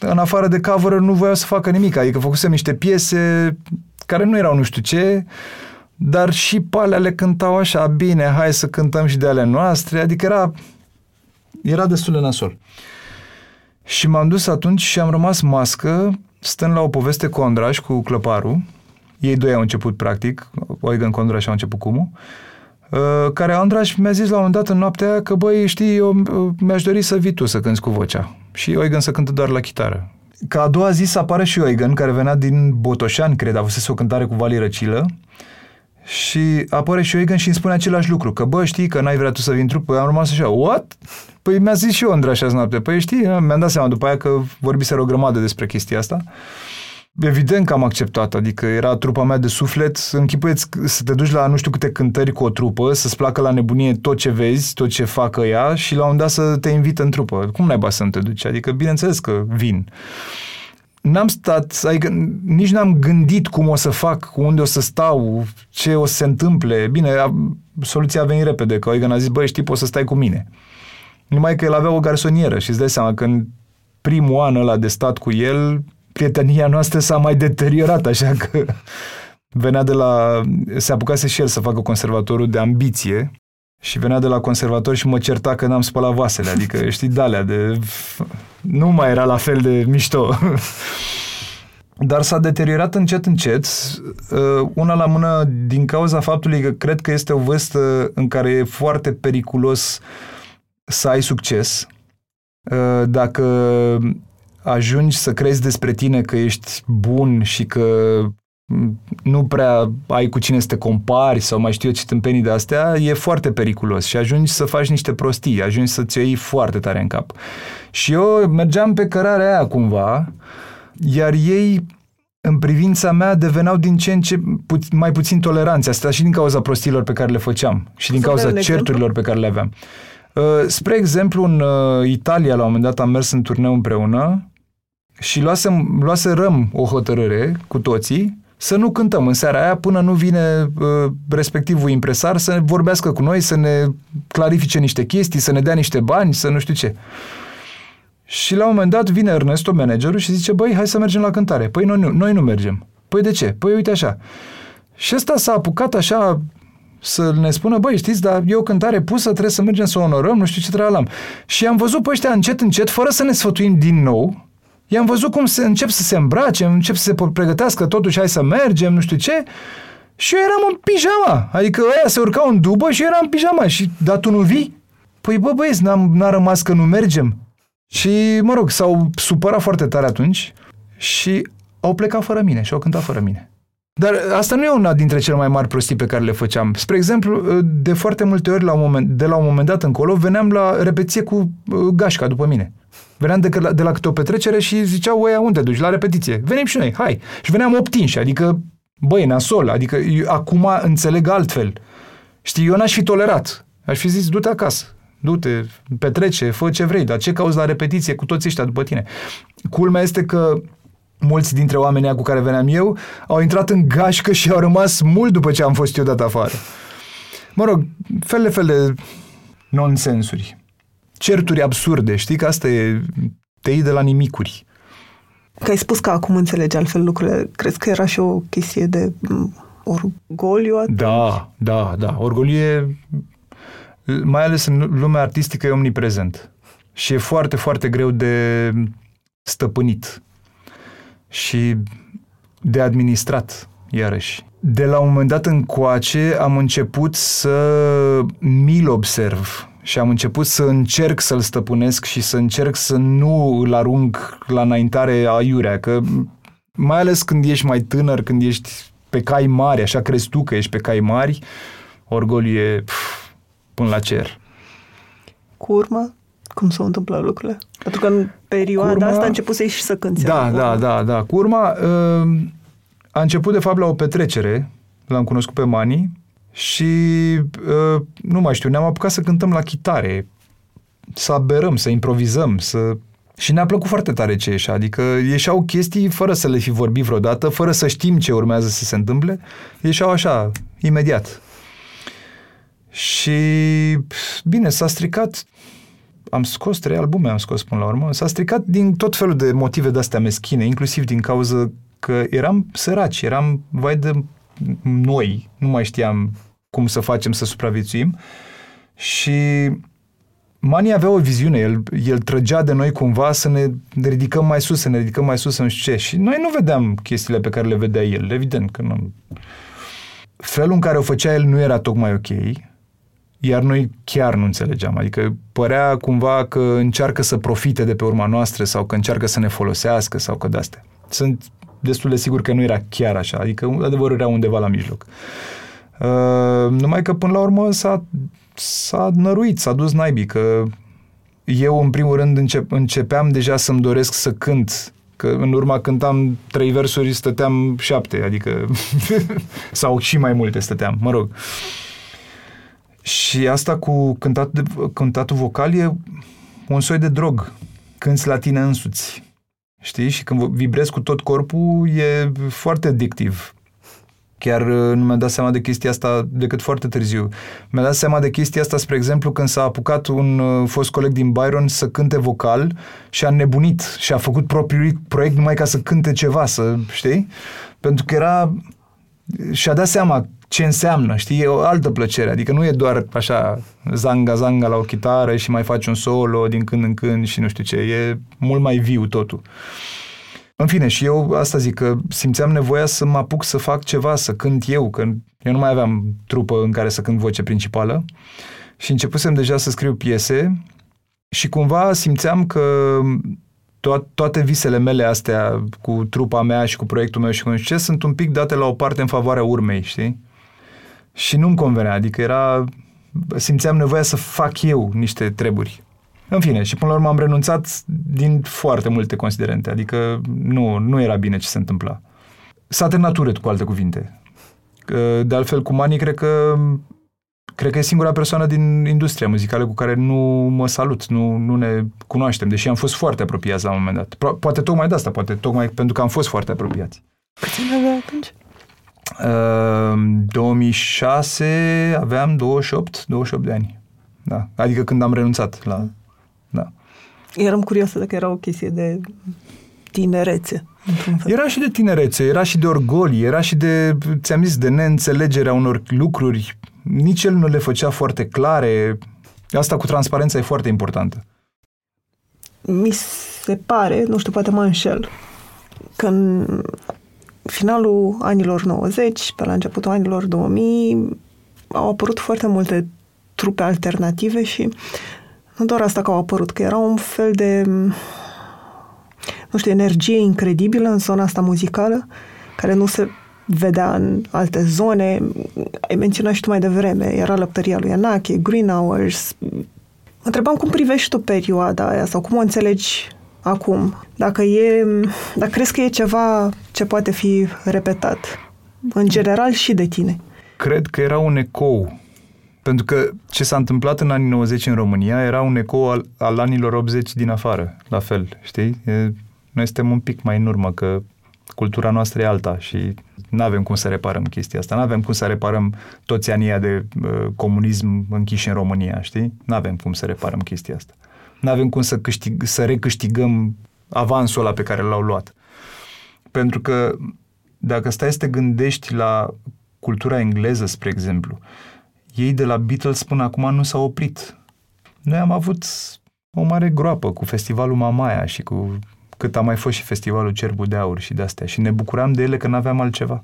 în afară de cover, nu voiau să facă nimic. Adică făcusem niște piese care nu erau nu știu ce, dar și pe alea le cântau așa, bine, hai să cântăm și de ale noastre, adică era, era destul de nasol. Și m-am dus atunci și am rămas mască, stând la o poveste cu Andraș, cu Clăparu, ei doi au început practic, Oigan Condraș au început cum uh, care Andraș mi-a zis la un moment dat în noaptea aia că, băi, știi, eu uh, mi-aș dori să vii tu să cânti cu vocea. Și Oigan să cântă doar la chitară. Ca a doua zi să apare și Oigan, care venea din Botoșani, cred, a fost o cântare cu Vali Răcilă, și apare și Eugen și îmi spune același lucru, că bă, știi că n-ai vrea tu să vii în trup, păi am rămas așa, what? Păi mi-a zis și eu Andrei așa noapte, păi știi, mi-am dat seama după aia că vorbiseră o grămadă despre chestia asta. Evident că am acceptat, adică era trupa mea de suflet, închipuieți să te duci la nu știu câte cântări cu o trupă, să-ți placă la nebunie tot ce vezi, tot ce facă ea și la un dat să te invită în trupă. Cum n-ai să te duci? Adică, bineînțeles că vin n-am stat, adică nici n-am gândit cum o să fac, unde o să stau, ce o să se întâmple. Bine, a, soluția a venit repede, că Oigan a zis, băi, știi, poți să stai cu mine. Numai că el avea o garsonieră și îți dai seama că în primul an ăla de stat cu el, prietenia noastră s-a mai deteriorat, așa că venea de la... se apucase și el să facă conservatorul de ambiție și venea de la conservator și mă certa că n-am spălat vasele, adică știi, dalea de... Nu mai era la fel de mișto. Dar s-a deteriorat încet, încet, uh, una la mână din cauza faptului că cred că este o vârstă în care e foarte periculos să ai succes. Uh, dacă ajungi să crezi despre tine că ești bun și că nu prea ai cu cine să te compari sau mai știu eu ce tâmpenii de astea, e foarte periculos și ajungi să faci niște prostii, ajungi să-ți iei foarte tare în cap. Și eu mergeam pe cărarea aia cumva, iar ei în privința mea deveneau din ce în ce pu- mai puțin toleranți. Asta și din cauza prostiilor pe care le făceam și din cauza certurilor pe care le aveam. Uh, spre exemplu, în uh, Italia, la un moment dat, am mers în turneu împreună și luasem, luaserăm o hotărâre cu toții să nu cântăm în seara aia până nu vine uh, respectivul impresar să vorbească cu noi, să ne clarifice niște chestii, să ne dea niște bani, să nu știu ce. Și la un moment dat vine Ernesto, managerul, și zice, băi, hai să mergem la cântare. Păi noi nu, noi nu mergem. Păi de ce? Păi uite așa. Și ăsta s-a apucat așa să ne spună, băi, știți, dar e o cântare pusă, trebuie să mergem să o onorăm, nu știu ce trebuie am. Și am văzut pe ăștia încet, încet, fără să ne sfătuim din nou, I-am văzut cum se încep să se îmbrace, încep să se pregătească, totuși hai să mergem, nu știu ce. Și eu eram în pijama. Adică ăia se urcau în dubă și eu eram în pijama. Și, da, tu nu vii? Păi bă băieți, n-am, n-a rămas că nu mergem. Și, mă rog, s-au supărat foarte tare atunci și au plecat fără mine și au cântat fără mine. Dar asta nu e una dintre cele mai mari prostii pe care le făceam. Spre exemplu, de foarte multe ori, la un moment, de la un moment dat încolo, veneam la repetiție cu uh, gașca după mine. Veneam de, la, de la câte o petrecere și ziceau, ăia, unde duci? La repetiție. Venim și noi, hai. Și veneam optinși, adică, băi, nasol, adică eu, acum înțeleg altfel. Știi, eu n-aș fi tolerat. Aș fi zis, du-te acasă, du-te, petrece, fă ce vrei, dar ce cauți la repetiție cu toți ăștia după tine? Culmea este că mulți dintre oamenii cu care veneam eu au intrat în gașcă și au rămas mult după ce am fost eu dat afară. Mă rog, fel de fel de nonsensuri. Certuri absurde, știi că asta e, te iei de la nimicuri. Că ai spus că acum înțelegi altfel lucrurile. Crezi că era și o chestie de orgoliu? Atunci? Da, da, da. Orgoliu e, mai ales în lumea artistică, e omniprezent. Și e foarte, foarte greu de stăpânit și de administrat, iarăși. De la un moment dat încoace am început să mi-l observ și am început să încerc să-l stăpânesc și să încerc să nu îl arunc la înaintare aiurea, că mai ales când ești mai tânăr, când ești pe cai mari, așa crezi tu că ești pe cai mari, orgoliu e pf, până la cer. Cu urmă, cum s-au întâmplat lucrurile? Pentru că în perioada urma, asta a început să ieși să cânti. Da, da, da, da. Cu urma, uh, a început de fapt la o petrecere, l-am cunoscut pe Mani și uh, nu mai știu, ne-am apucat să cântăm la chitare, să aberăm, să improvizăm, să... Și ne-a plăcut foarte tare ce ieșea, adică ieșeau chestii fără să le fi vorbit vreodată, fără să știm ce urmează să se întâmple, ieșeau așa, imediat. Și bine, s-a stricat am scos trei albume, am scos până la urmă. S-a stricat din tot felul de motive de-astea meschine, inclusiv din cauza că eram săraci, eram vai de noi, nu mai știam cum să facem să supraviețuim și Mani avea o viziune, el, el trăgea de noi cumva să ne ridicăm mai sus, să ne ridicăm mai sus, să nu știu ce. Și noi nu vedeam chestiile pe care le vedea el, evident că nu. Felul în care o făcea el nu era tocmai ok iar noi chiar nu înțelegeam. Adică părea cumva că încearcă să profite de pe urma noastră sau că încearcă să ne folosească sau că de-astea. Sunt destul de sigur că nu era chiar așa, adică adevărul era undeva la mijloc. Uh, numai că până la urmă s-a, s-a năruit, s-a dus naibii, că eu în primul rând încep, începeam deja să-mi doresc să cânt că în urma cântam trei versuri, stăteam șapte, adică sau și mai multe stăteam, mă rog. Uh, și asta cu cântat de, cântatul vocal e un soi de drog. Cânți la tine însuți. Știi? Și când vibrezi cu tot corpul, e foarte addictiv. Chiar uh, nu mi-am dat seama de chestia asta decât foarte târziu. Mi-am dat seama de chestia asta, spre exemplu, când s-a apucat un uh, fost coleg din Byron să cânte vocal și a nebunit și a făcut propriul proiect numai ca să cânte ceva, să știi? Pentru că era... și-a dat seama ce înseamnă, știi? E o altă plăcere, adică nu e doar așa zanga-zanga la o chitară și mai faci un solo din când în când și nu știu ce, e mult mai viu totul. În fine, și eu asta zic, că simțeam nevoia să mă apuc să fac ceva, să cânt eu, că eu nu mai aveam trupă în care să cânt voce principală și începusem deja să scriu piese și cumva simțeam că to- toate visele mele astea cu trupa mea și cu proiectul meu și cu ce sunt un pic date la o parte în favoarea urmei, știi? Și nu-mi convenea, adică era, simțeam nevoia să fac eu niște treburi. În fine, și până la urmă am renunțat din foarte multe considerente, adică nu, nu era bine ce se întâmpla. S-a terminat urât, cu alte cuvinte. De altfel, cu Mani, cred că cred că e singura persoană din industria muzicală cu care nu mă salut, nu, nu ne cunoaștem, deși am fost foarte apropiați la un moment dat. Poate tocmai de asta, poate tocmai pentru că am fost foarte apropiați. Câți ani avea atunci? 2006 ehm, aveam 28, 28 de ani. Da. Adică când am renunțat la... Da. Eram curioasă dacă era o chestie de tinerețe. Era și de tinerețe, era și de orgolii, era și de, ți-am zis, de neînțelegerea unor lucruri. Nici el nu le făcea foarte clare. Asta cu transparența e foarte importantă. Mi se pare, nu știu, poate mă înșel, că în finalul anilor 90, pe la începutul anilor 2000, au apărut foarte multe trupe alternative și nu doar asta că au apărut, că era un fel de nu știu, energie incredibilă în zona asta muzicală, care nu se vedea în alte zone. Ai menționat și tu mai devreme, era lăptăria lui Anache, Green Hours. Mă întrebam cum privești tu perioada aia sau cum o înțelegi acum. Dacă, e, dacă crezi că e ceva ce poate fi repetat, în general și de tine. Cred că era un ecou. Pentru că ce s-a întâmplat în anii 90 în România era un ecou al, al anilor 80 din afară, la fel, știi? E, noi suntem un pic mai în urmă, că cultura noastră e alta și nu avem cum să reparăm chestia asta. Nu avem cum să reparăm toți anii de uh, comunism închiși în România, știi? Nu avem cum să reparăm chestia asta. Nu avem cum să, câștig, să recâștigăm avansul ăla pe care l-au luat. Pentru că dacă stai să te gândești la cultura engleză, spre exemplu, ei de la Beatles până acum nu s-au oprit. Noi am avut o mare groapă cu festivalul Mamaia și cu cât a mai fost și festivalul Cerbul de Aur și de-astea. Și ne bucuram de ele că nu aveam altceva.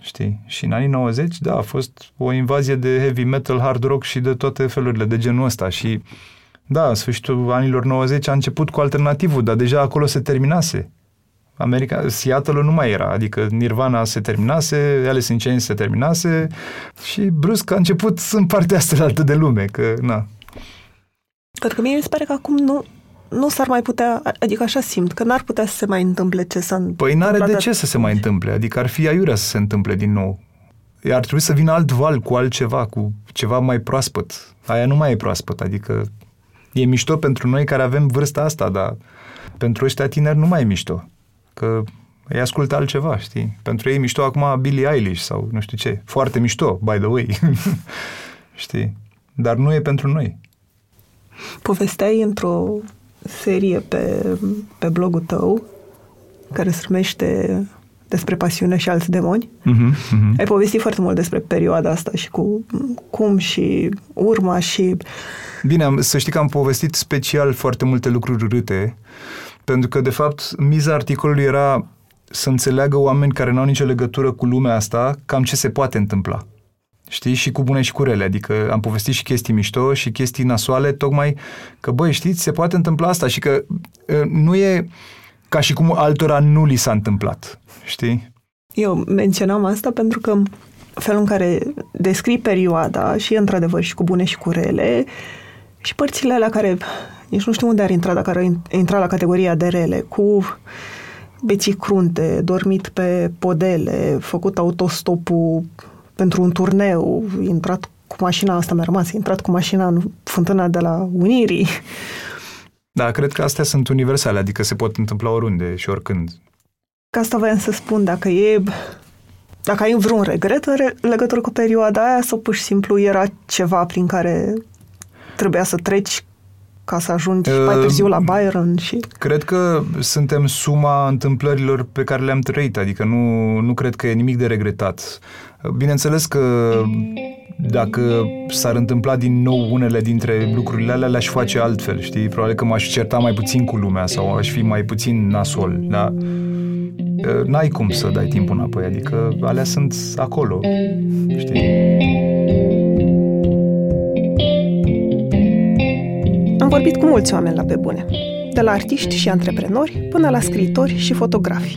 Știi? Și în anii 90, da, a fost o invazie de heavy metal, hard rock și de toate felurile de genul ăsta. Și da, sfârșitul anilor 90 a început cu alternativul, dar deja acolo se terminase. America, Seattle nu mai era, adică Nirvana se terminase, Alice in Chains se terminase și brusc a început în partea asta altă de lume, că na. Pentru că mie mi se pare că acum nu, nu s-ar mai putea, adică așa simt, că n-ar putea să se mai întâmple ce s-a Păi n-are de ce să se mai întâmple, adică ar fi aiurea să se întâmple din nou. Ar trebui să vină alt val cu altceva, cu ceva mai proaspăt. Aia nu mai e proaspăt, adică e mișto pentru noi care avem vârsta asta, dar pentru ăștia tineri nu mai e mișto. Că îi ascultă altceva, știi? Pentru ei e mișto acum Billie Eilish sau nu știu ce. Foarte mișto, by the way. știi? Dar nu e pentru noi. Povesteai într-o serie pe, pe blogul tău care se numește despre pasiune și alți demoni. Uh-huh, uh-huh. Ai povestit foarte mult despre perioada asta și cu cum și urma și... Bine, să știi că am povestit special foarte multe lucruri râte, pentru că, de fapt, miza articolului era să înțeleagă oameni care nu au nicio legătură cu lumea asta cam ce se poate întâmpla. Știi? Și cu bune și cu rele. Adică am povestit și chestii mișto și chestii nasoale, tocmai că, băi, știți, se poate întâmpla asta și că nu e ca și cum altora nu li s-a întâmplat. Știi? Eu menționam asta pentru că felul în care descrii perioada și într-adevăr și cu bune și cu rele și părțile alea care nici nu știu unde ar intra dacă ar intra la categoria de rele, cu beții crunte, dormit pe podele, făcut autostopul pentru un turneu, intrat cu mașina asta mi-a rămas, intrat cu mașina în fântâna de la Unirii. Da, cred că astea sunt universale, adică se pot întâmpla oriunde și oricând. Ca asta voiam să spun, dacă e dacă ai vreun regret în legătură cu perioada aia sau pur și simplu era ceva prin care trebuia să treci ca să ajungi uh, mai târziu la Byron și... Cred că suntem suma întâmplărilor pe care le-am trăit, adică nu, nu cred că e nimic de regretat. Bineînțeles că dacă s-ar întâmpla din nou unele dintre lucrurile alea, le-aș face altfel, știi? Probabil că m-aș certa mai puțin cu lumea sau aș fi mai puțin nasol, dar n-ai cum să dai timpul înapoi, adică alea sunt acolo, știi? Am vorbit cu mulți oameni la pe bune, de la artiști și antreprenori până la scriitori și fotografi.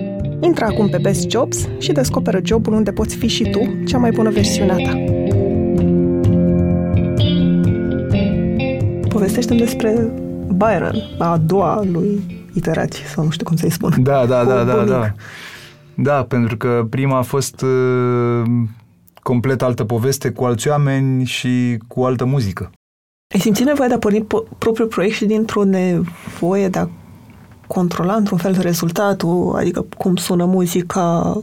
Intră acum pe Best Jobs și descoperă jobul unde poți fi și tu cea mai bună versiune a ta. Povestește-mi despre Byron, a doua lui iterație, sau nu știu cum să-i spun. Da, da, da, da, da. Da, pentru că prima a fost uh, complet altă poveste cu alți oameni și cu altă muzică. Ai simțit nevoia de a porni propriul proiect și dintr-o nevoie de a controla într-un fel rezultatul, adică cum sună muzica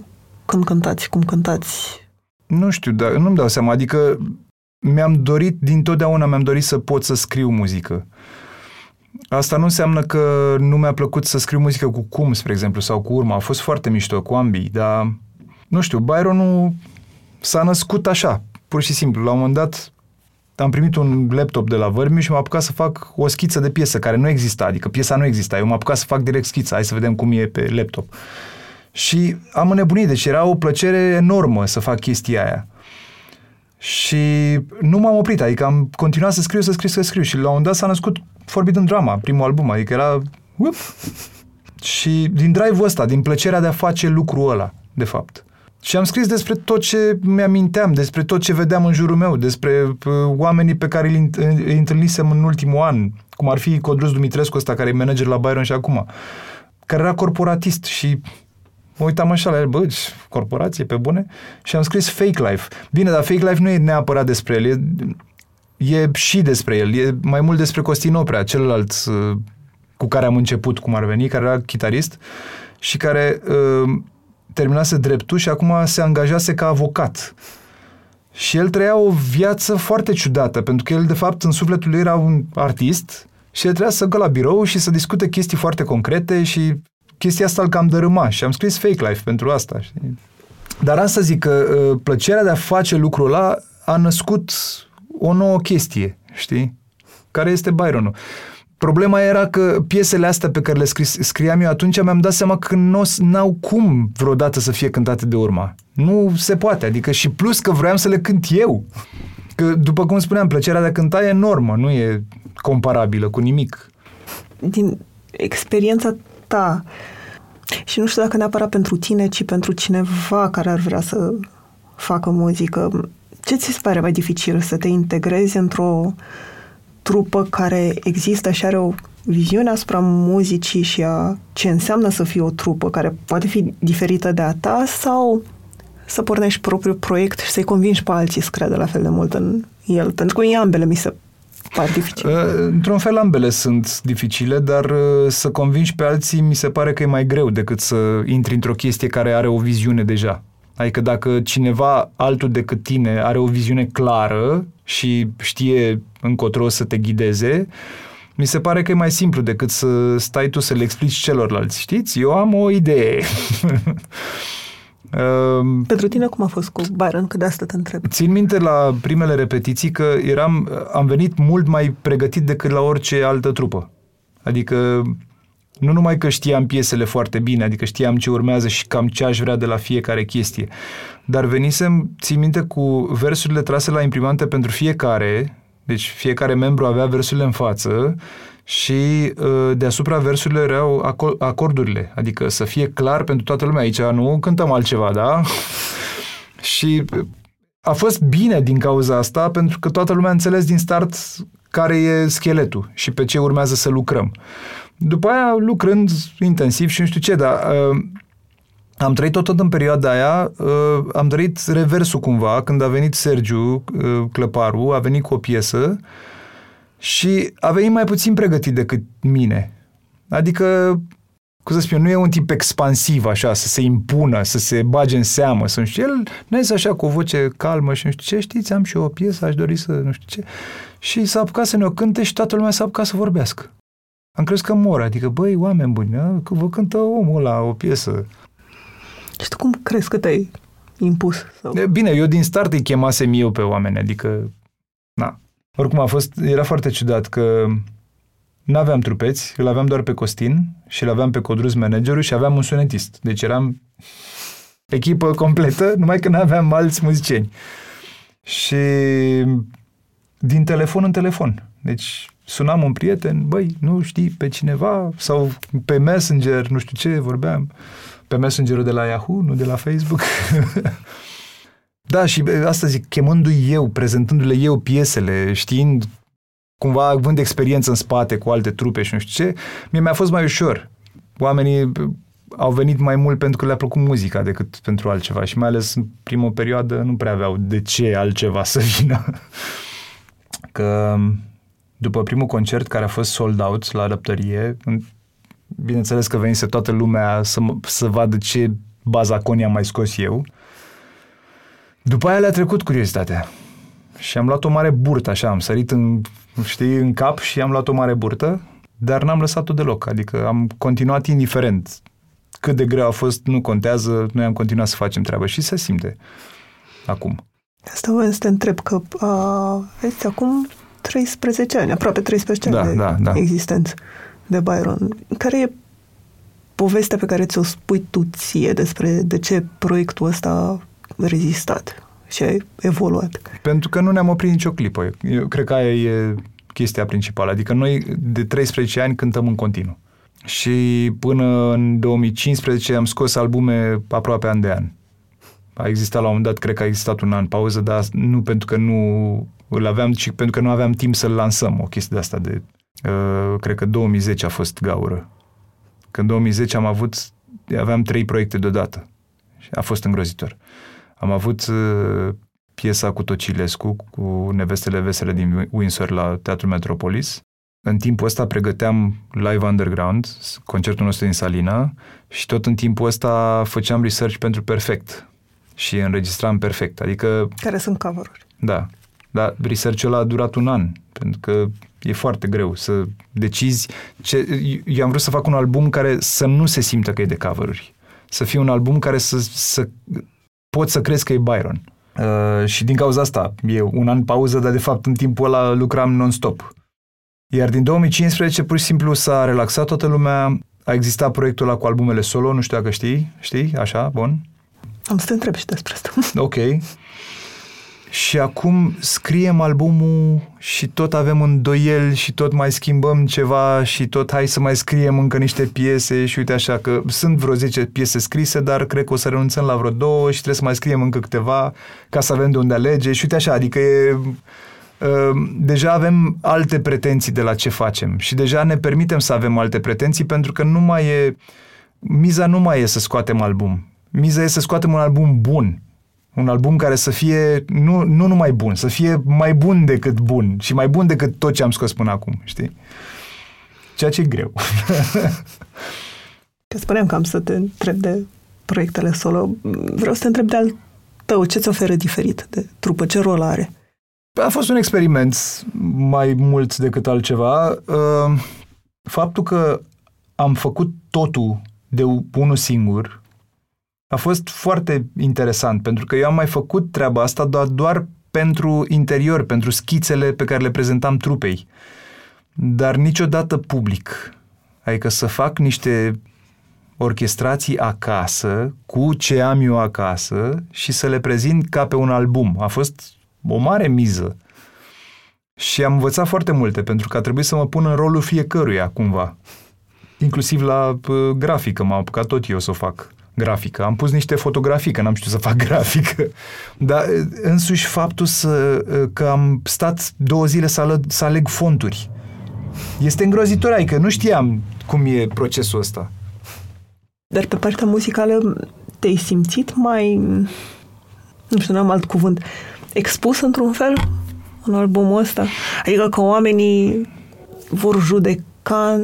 când cântați, cum cântați? Nu știu, dar nu-mi dau seama, adică mi-am dorit, din totdeauna mi-am dorit să pot să scriu muzică. Asta nu înseamnă că nu mi-a plăcut să scriu muzică cu cum, spre exemplu, sau cu urma. A fost foarte mișto cu ambii, dar nu știu, Byron s-a născut așa, pur și simplu. La un moment dat am primit un laptop de la Vărmiu și m-am apucat să fac o schiță de piesă care nu exista, adică piesa nu exista. Eu m-am apucat să fac direct schița, hai să vedem cum e pe laptop. Și am înnebunit, deci era o plăcere enormă să fac chestia aia. Și nu m-am oprit, adică am continuat să scriu, să scriu, să scriu. Și la un moment dat s-a născut Forbidden Drama, primul album, adică era... Up! Și din drive-ul ăsta, din plăcerea de a face lucrul ăla, de fapt. Și am scris despre tot ce mi-aminteam, despre tot ce vedeam în jurul meu, despre uh, oamenii pe care îi, îi întâlnisem în ultimul an, cum ar fi Codrus Dumitrescu ăsta, care e manager la Byron și acum, care era corporatist și mă uitam așa la el, bă, corporație, pe bune, și am scris Fake Life. Bine, dar Fake Life nu e neapărat despre el, e, e și despre el, e mai mult despre Costin Oprea, celălalt uh, cu care am început, cum ar veni, care era chitarist și care uh, terminase dreptul și acum se angajase ca avocat. Și el trăia o viață foarte ciudată, pentru că el, de fapt, în sufletul lui era un artist și el trebuia să gă la birou și să discute chestii foarte concrete și chestia asta îl cam dărâma și am scris Fake Life pentru asta. Știi? Dar asta zic că uh, plăcerea de a face lucrul ăla a născut o nouă chestie, știi? Care este Byronul. Problema era că piesele astea pe care le scris, scriam eu atunci mi-am dat seama că nu n-au cum vreodată să fie cântate de urma. Nu se poate, adică și plus că vreau să le cânt eu. Că, după cum spuneam, plăcerea de a cânta e enormă, nu e comparabilă cu nimic. Din experiența ta, și nu știu dacă neapărat pentru tine, ci pentru cineva care ar vrea să facă muzică, ce ți se pare mai dificil să te integrezi într-o trupă care există și are o viziune asupra muzicii și a ce înseamnă să fie o trupă care poate fi diferită de a ta sau să pornești propriul proiect și să-i convingi pe alții să creadă la fel de mult în el? Pentru că în ambele mi se par dificile. Uh, într-un fel ambele sunt dificile, dar uh, să convingi pe alții mi se pare că e mai greu decât să intri într-o chestie care are o viziune deja. Adică dacă cineva altul decât tine are o viziune clară și știe încotro să te ghideze, mi se pare că e mai simplu decât să stai tu să le explici celorlalți. Știți? Eu am o idee. Pentru tine cum a fost cu Byron? Că de asta te întreb. Țin minte la primele repetiții că eram, am venit mult mai pregătit decât la orice altă trupă. Adică nu numai că știam piesele foarte bine, adică știam ce urmează și cam ce aș vrea de la fiecare chestie, dar venisem, țin minte, cu versurile trase la imprimante pentru fiecare, deci fiecare membru avea versurile în față și uh, deasupra versurile erau acordurile, adică să fie clar pentru toată lumea. Aici nu cântăm altceva, da? și a fost bine din cauza asta, pentru că toată lumea a înțeles din start care e scheletul și pe ce urmează să lucrăm. După aia, lucrând intensiv și nu știu ce, dar uh, am trăit tot, tot în perioada aia, uh, am trăit reversul cumva, când a venit Sergiu uh, Clăparu, a venit cu o piesă și a venit mai puțin pregătit decât mine. Adică, cum să spun, nu e un tip expansiv așa, să se impună, să se bage în seamă, să nu știu. El nu este așa cu o voce calmă și nu știu ce, știți, am și eu o piesă, aș dori să nu știu ce. Și s-a apucat să ne-o cânte și toată lumea s-a apucat să vorbească. Am crezut că mor, adică, băi, oameni buni, că vă cântă omul la o piesă. Și tu cum crezi că te-ai impus? Sau? Bine, eu din start îi chemasem eu pe oameni, adică, na. Oricum a fost, era foarte ciudat că nu aveam trupeți, îl aveam doar pe Costin și îl aveam pe Codrus managerul și aveam un sunetist. Deci eram echipă completă, numai că nu aveam alți muzicieni. Și din telefon în telefon. Deci sunam un prieten, băi, nu știi pe cineva? Sau pe Messenger, nu știu ce, vorbeam. Pe Messengerul de la Yahoo, nu de la Facebook. da, și asta zic, chemându-i eu, prezentându-le eu piesele, știind cumva având experiență în spate cu alte trupe și nu știu ce, mie mi-a fost mai ușor. Oamenii au venit mai mult pentru că le-a plăcut muzica decât pentru altceva și mai ales în primă perioadă nu prea aveau de ce altceva să vină. Că după primul concert care a fost sold out la răptărie, bineînțeles că venise toată lumea să, să vadă ce bazaconi am mai scos eu. După aia le-a trecut curiozitatea. Și am luat o mare burtă, așa, am sărit în, știi, în cap și am luat o mare burtă, dar n-am lăsat-o deloc, adică am continuat indiferent cât de greu a fost, nu contează, noi am continuat să facem treaba și se simte acum. Asta vreau să te întreb, că aveți acum 13 ani, aproape 13 da, ani de da, da. existență de Byron. Care e povestea pe care ți-o spui tu ție despre de ce proiectul ăsta a rezistat și a evoluat? Pentru că nu ne-am oprit nicio clipă. Eu cred că aia e chestia principală. Adică noi de 13 ani cântăm în continuu. Și până în 2015 am scos albume aproape an de an. A existat la un moment dat, cred că a existat un an pauză, dar nu pentru că nu îl aveam, ci pentru că nu aveam timp să-l lansăm, o chestie de asta de... Uh, cred că 2010 a fost gaură. Când 2010 am avut, aveam trei proiecte deodată. Și a fost îngrozitor. Am avut uh, piesa cu Tocilescu, cu Nevestele Vesele din Windsor la Teatrul Metropolis. În timpul ăsta pregăteam live underground, concertul nostru din Salina, și tot în timpul ăsta făceam research pentru Perfect și înregistram Perfect. Adică... Care sunt cover-uri. Da. Dar research-ul ăla a durat un an, pentru că e foarte greu să decizi. Ce... Eu am vrut să fac un album care să nu se simtă că e de cover-uri. Să fie un album care să, să pot să crezi că e Byron. Uh, și din cauza asta e un an pauză, dar de fapt în timpul ăla lucram non-stop. Iar din 2015 pur și simplu s-a relaxat toată lumea, a existat proiectul ăla cu albumele solo, nu știu dacă știi, știi, așa, bun? Am să te întreb și despre asta. Ok. Și acum scriem albumul și tot avem îndoieli și tot mai schimbăm ceva și tot hai să mai scriem încă niște piese și uite așa că sunt vreo 10 piese scrise, dar cred că o să renunțăm la vreo două și trebuie să mai scriem încă câteva ca să avem de unde alege și uite așa, adică e, uh, deja avem alte pretenții de la ce facem și deja ne permitem să avem alte pretenții pentru că nu mai e, miza nu mai e să scoatem album. Miza e să scoatem un album bun un album care să fie nu, nu numai bun, să fie mai bun decât bun și mai bun decât tot ce am scos până acum, știi? Ceea ce e greu. Că spuneam că am să te întreb de proiectele solo. Vreau să te întreb de al tău, ce ți oferă diferit de trupă, ce rol are? A fost un experiment mai mult decât altceva. Uh, faptul că am făcut totul de unul singur, a fost foarte interesant, pentru că eu am mai făcut treaba asta doar, doar pentru interior, pentru schițele pe care le prezentam trupei, dar niciodată public. Adică să fac niște orchestrații acasă, cu ce am eu acasă și să le prezint ca pe un album. A fost o mare miză. Și am învățat foarte multe, pentru că a trebuit să mă pun în rolul fiecăruia, cumva. Inclusiv la uh, grafică m-am apucat tot eu să o fac grafică. Am pus niște fotografii, că n-am știut să fac grafică. Dar însuși faptul să, că am stat două zile să, ală, să aleg fonturi. Este îngrozitor, adică nu știam cum e procesul ăsta. Dar pe partea muzicală te-ai simțit mai, nu știu, n-am alt cuvânt, expus într-un fel în albumul ăsta? Adică că oamenii vor judeca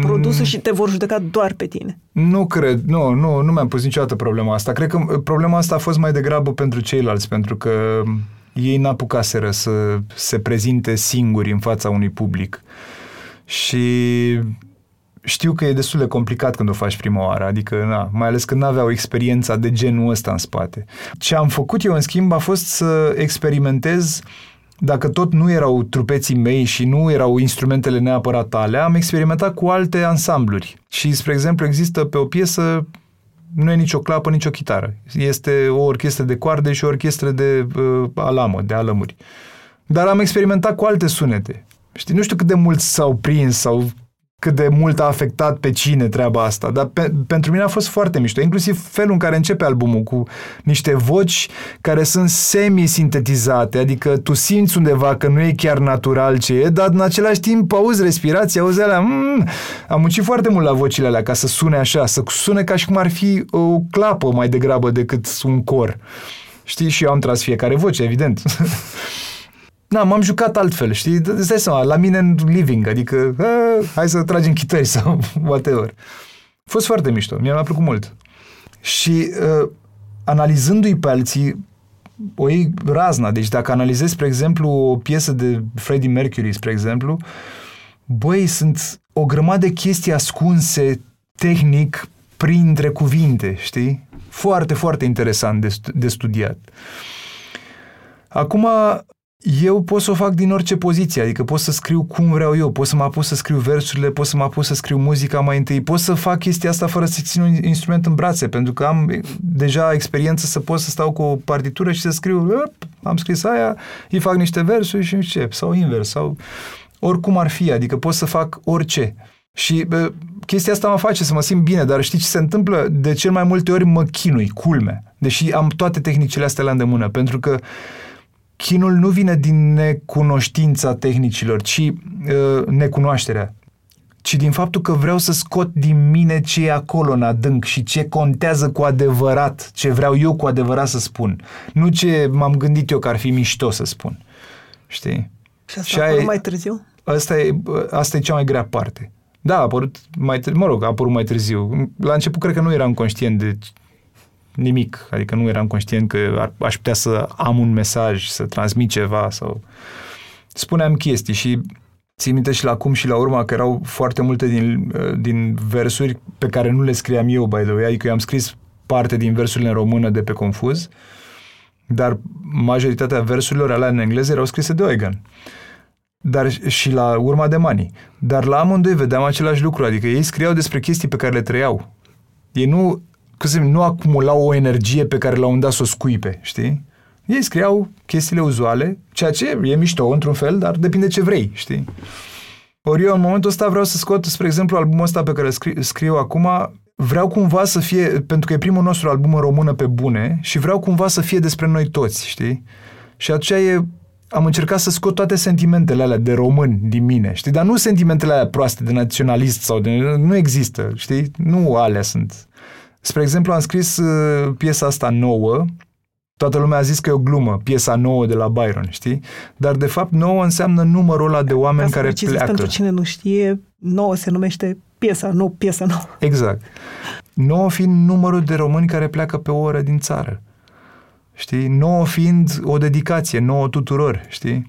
produsul mm. și te vor judeca doar pe tine. Nu cred, nu, nu, nu mi-am pus niciodată problema asta. Cred că uh, problema asta a fost mai degrabă pentru ceilalți, pentru că ei n-apucaseră să se prezinte singuri în fața unui public. Și știu că e destul de complicat când o faci prima oară, adică, na, mai ales când n-aveau experiența de genul ăsta în spate. Ce am făcut eu, în schimb, a fost să experimentez uh, dacă tot nu erau trupeții mei și nu erau instrumentele neapărat ale, am experimentat cu alte ansambluri. Și, spre exemplu, există pe o piesă nu e nicio clapă, nicio chitară. Este o orchestră de coarde și o orchestră de uh, alamă, de alămuri. Dar am experimentat cu alte sunete. Știi, nu știu cât de mult s-au prins sau cât de mult a afectat pe cine treaba asta, dar pe, pentru mine a fost foarte mișto, inclusiv felul în care începe albumul, cu niște voci care sunt semi-sintetizate, adică tu simți undeva că nu e chiar natural ce e, dar în același timp auzi respirația, auzi alea, mm, am muncit foarte mult la vocile alea ca să sune așa, să sune ca și cum ar fi o clapă mai degrabă decât un cor. Știi? Și eu am tras fiecare voce, evident. Na, m-am jucat altfel, știi? Îți dai seama, la mine în living, adică a, hai să tragem chitări sau whatever. A fost foarte mișto, mi-a plăcut mult. Și uh, analizându-i pe alții, o iei razna. Deci dacă analizezi, spre exemplu, o piesă de Freddie Mercury, spre exemplu, băi, sunt o grămadă de chestii ascunse tehnic printre cuvinte, știi? Foarte, foarte interesant de, de studiat. Acum, eu pot să o fac din orice poziție, adică pot să scriu cum vreau eu, pot să mă apuc să scriu versurile, pot să mă apuc să scriu muzica mai întâi, pot să fac chestia asta fără să țin un instrument în brațe, pentru că am deja experiență să pot să stau cu o partitură și să scriu, am scris aia, îi fac niște versuri și încep, sau invers, sau oricum ar fi, adică pot să fac orice. Și bă, chestia asta mă face să mă simt bine, dar știi ce se întâmplă? De cel mai multe ori mă chinui, culme, deși am toate tehnicile astea la îndemână, pentru că chinul nu vine din necunoștința tehnicilor, ci uh, necunoașterea, ci din faptul că vreau să scot din mine ce e acolo în adânc și ce contează cu adevărat, ce vreau eu cu adevărat să spun. Nu ce m-am gândit eu că ar fi mișto să spun. Știi? Și asta și a apărut mai târziu? Asta e, asta e cea mai grea parte. Da, a apărut mai târziu, mă rog, a apărut mai târziu. La început cred că nu eram conștient de nimic, adică nu eram conștient că ar, aș putea să am un mesaj, să transmit ceva sau... Spuneam chestii și țin minte și la cum și la urmă că erau foarte multe din, din versuri pe care nu le scriam eu, by the way, adică eu am scris parte din versurile în română de pe Confuz, dar majoritatea versurilor alea în engleză erau scrise de Oegan. Dar și la urma de Mani. Dar la amândoi vedeam același lucru, adică ei scriau despre chestii pe care le trăiau. Ei nu că să nu acumulau o energie pe care la un dat să o scuipe, știi? Ei scriau chestiile uzuale, ceea ce e mișto într-un fel, dar depinde ce vrei, știi? Ori eu în momentul ăsta vreau să scot, spre exemplu, albumul ăsta pe care îl scriu, scriu acum, vreau cumva să fie, pentru că e primul nostru album în română pe bune și vreau cumva să fie despre noi toți, știi? Și aceea e, am încercat să scot toate sentimentele alea de români din mine, știi? Dar nu sentimentele alea proaste de naționalist sau de... Nu există, știi? Nu alea sunt. Spre exemplu, am scris uh, piesa asta nouă, toată lumea a zis că e o glumă, piesa nouă de la Byron, știi? Dar de fapt nouă înseamnă numărul ăla de oameni care pleacă. pentru cine nu știe, nouă se numește piesa, nu piesa nouă. Exact. Nouă fiind numărul de români care pleacă pe o oră din țară. Știi? Nouă fiind o dedicație, nouă tuturor, știi?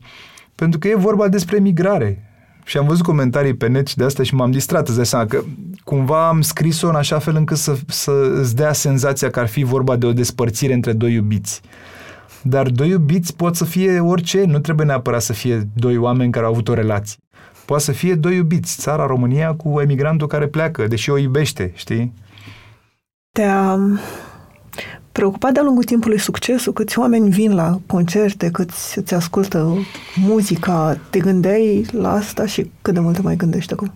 Pentru că e vorba despre migrare. Și am văzut comentarii pe net și de asta și m-am distrat, îți dai seama că cumva am scris-o în așa fel încât să, să îți dea senzația că ar fi vorba de o despărțire între doi iubiți. Dar doi iubiți pot să fie orice, nu trebuie neapărat să fie doi oameni care au avut o relație. Poate să fie doi iubiți, țara România cu emigrantul care pleacă, deși o iubește, știi? Te-a preocupat de-a lungul timpului succesul, câți oameni vin la concerte, câți îți ascultă muzica, te gândeai la asta și cât de mult te mai gândești acum?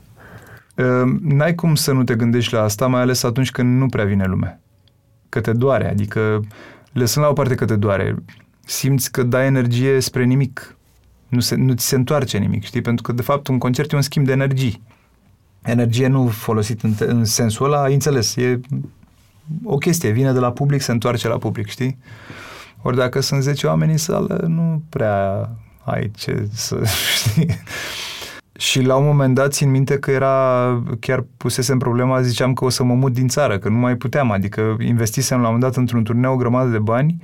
Ehm, n-ai cum să nu te gândești la asta, mai ales atunci când nu prea vine lume. Că te doare, adică lăsând la o parte că te doare, simți că dai energie spre nimic. Nu, se, nu ți se întoarce nimic, știi? Pentru că, de fapt, un concert e un schimb de energie. Energie nu folosit în, în sensul ăla, ai înțeles, e o chestie, vine de la public, se întoarce la public, știi? Ori dacă sunt 10 oameni în sală, nu prea ai ce să știi. Și la un moment dat țin minte că era, chiar pusesem problema, ziceam că o să mă mut din țară, că nu mai puteam, adică investisem la un moment dat într-un turneu o grămadă de bani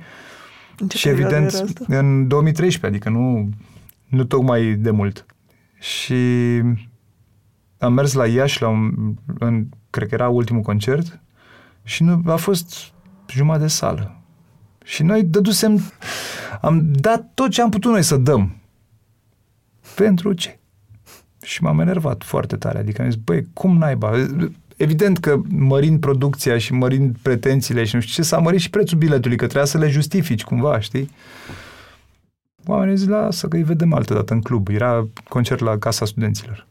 în și evident în 2013, adică nu, nu tocmai de mult. Și am mers la Iași, la un, în, cred că era ultimul concert, și nu, a fost jumătate de sală. Și noi dădusem, am dat tot ce am putut noi să dăm. Pentru ce? Și m-am enervat foarte tare. Adică am zis, băi, cum naiba? Evident că mărind producția și mărind pretențiile și nu știu ce, s-a mărit și prețul biletului, că trebuia să le justifici cumva, știi? Oamenii zic, lasă că îi vedem altă dată în club. Era concert la Casa Studenților.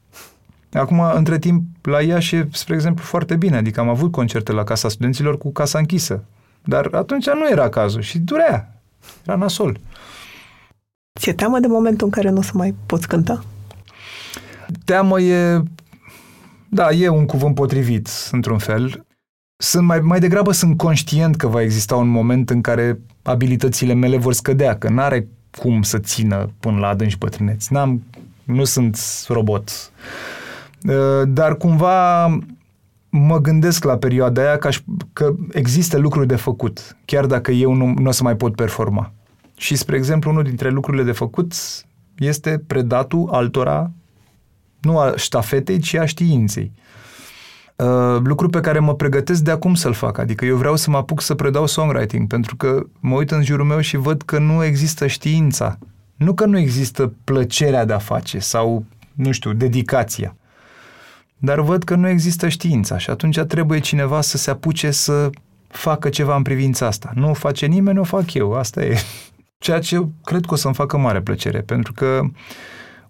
Acum, între timp, la Iași e, spre exemplu, foarte bine. Adică am avut concerte la Casa Studenților cu casa închisă. Dar atunci nu era cazul și durea. Era nasol. Ți-e teamă de momentul în care nu o să mai poți cânta? Teamă e... Da, e un cuvânt potrivit, într-un fel. Sunt mai, mai degrabă sunt conștient că va exista un moment în care abilitățile mele vor scădea, că n-are cum să țină până la adânci bătrâneți. N-am, nu sunt robot. Uh, dar cumva mă gândesc la perioada aia că, aș, că există lucruri de făcut, chiar dacă eu nu, nu o să mai pot performa. Și, spre exemplu, unul dintre lucrurile de făcut este predatul altora, nu a ștafetei, ci a științei. uh, lucru pe care mă pregătesc de acum să-l fac. Adică eu vreau să mă apuc să predau songwriting, pentru că mă uit în jurul meu și văd că nu există știința. Nu că nu există plăcerea de a face sau, nu știu, dedicația. Dar văd că nu există știința și atunci trebuie cineva să se apuce să facă ceva în privința asta. Nu o face nimeni, o fac eu. Asta e. Ceea ce cred că o să-mi facă mare plăcere, pentru că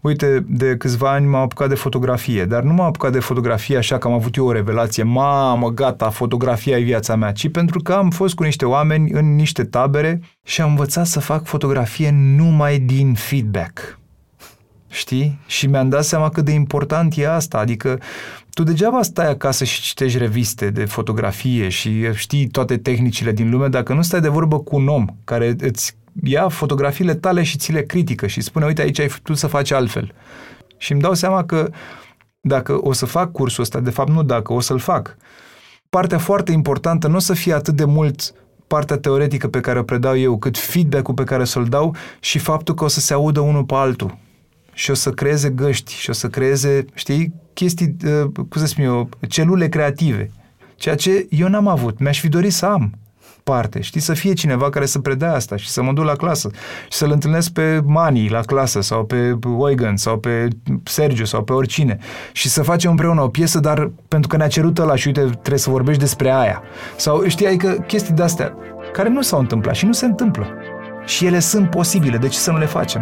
Uite, de câțiva ani m-am apucat de fotografie, dar nu m-am apucat de fotografie așa că am avut eu o revelație, mamă, gata, fotografia e viața mea, ci pentru că am fost cu niște oameni în niște tabere și am învățat să fac fotografie numai din feedback. Știi? Și mi-am dat seama cât de important e asta, adică tu degeaba stai acasă și citești reviste de fotografie și știi toate tehnicile din lume dacă nu stai de vorbă cu un om care îți ia fotografiile tale și ți le critică și spune, uite, aici ai putut să faci altfel. Și îmi dau seama că dacă o să fac cursul ăsta, de fapt nu dacă, o să-l fac, partea foarte importantă nu o să fie atât de mult partea teoretică pe care o predau eu, cât feedback-ul pe care o să-l dau și faptul că o să se audă unul pe altul și o să creeze găști și o să creeze, știi, chestii, uh, cum să spun eu, celule creative. Ceea ce eu n-am avut. Mi-aș fi dorit să am parte. Știi, să fie cineva care să predea asta și să mă duc la clasă și să-l întâlnesc pe Mani la clasă sau pe Eugen sau pe Sergiu sau pe oricine și să facem împreună o piesă, dar pentru că ne-a cerut ăla și uite, trebuie să vorbești despre aia. Sau știi, adică chestii de-astea care nu s-au întâmplat și nu se întâmplă. Și ele sunt posibile, de ce să nu le facem?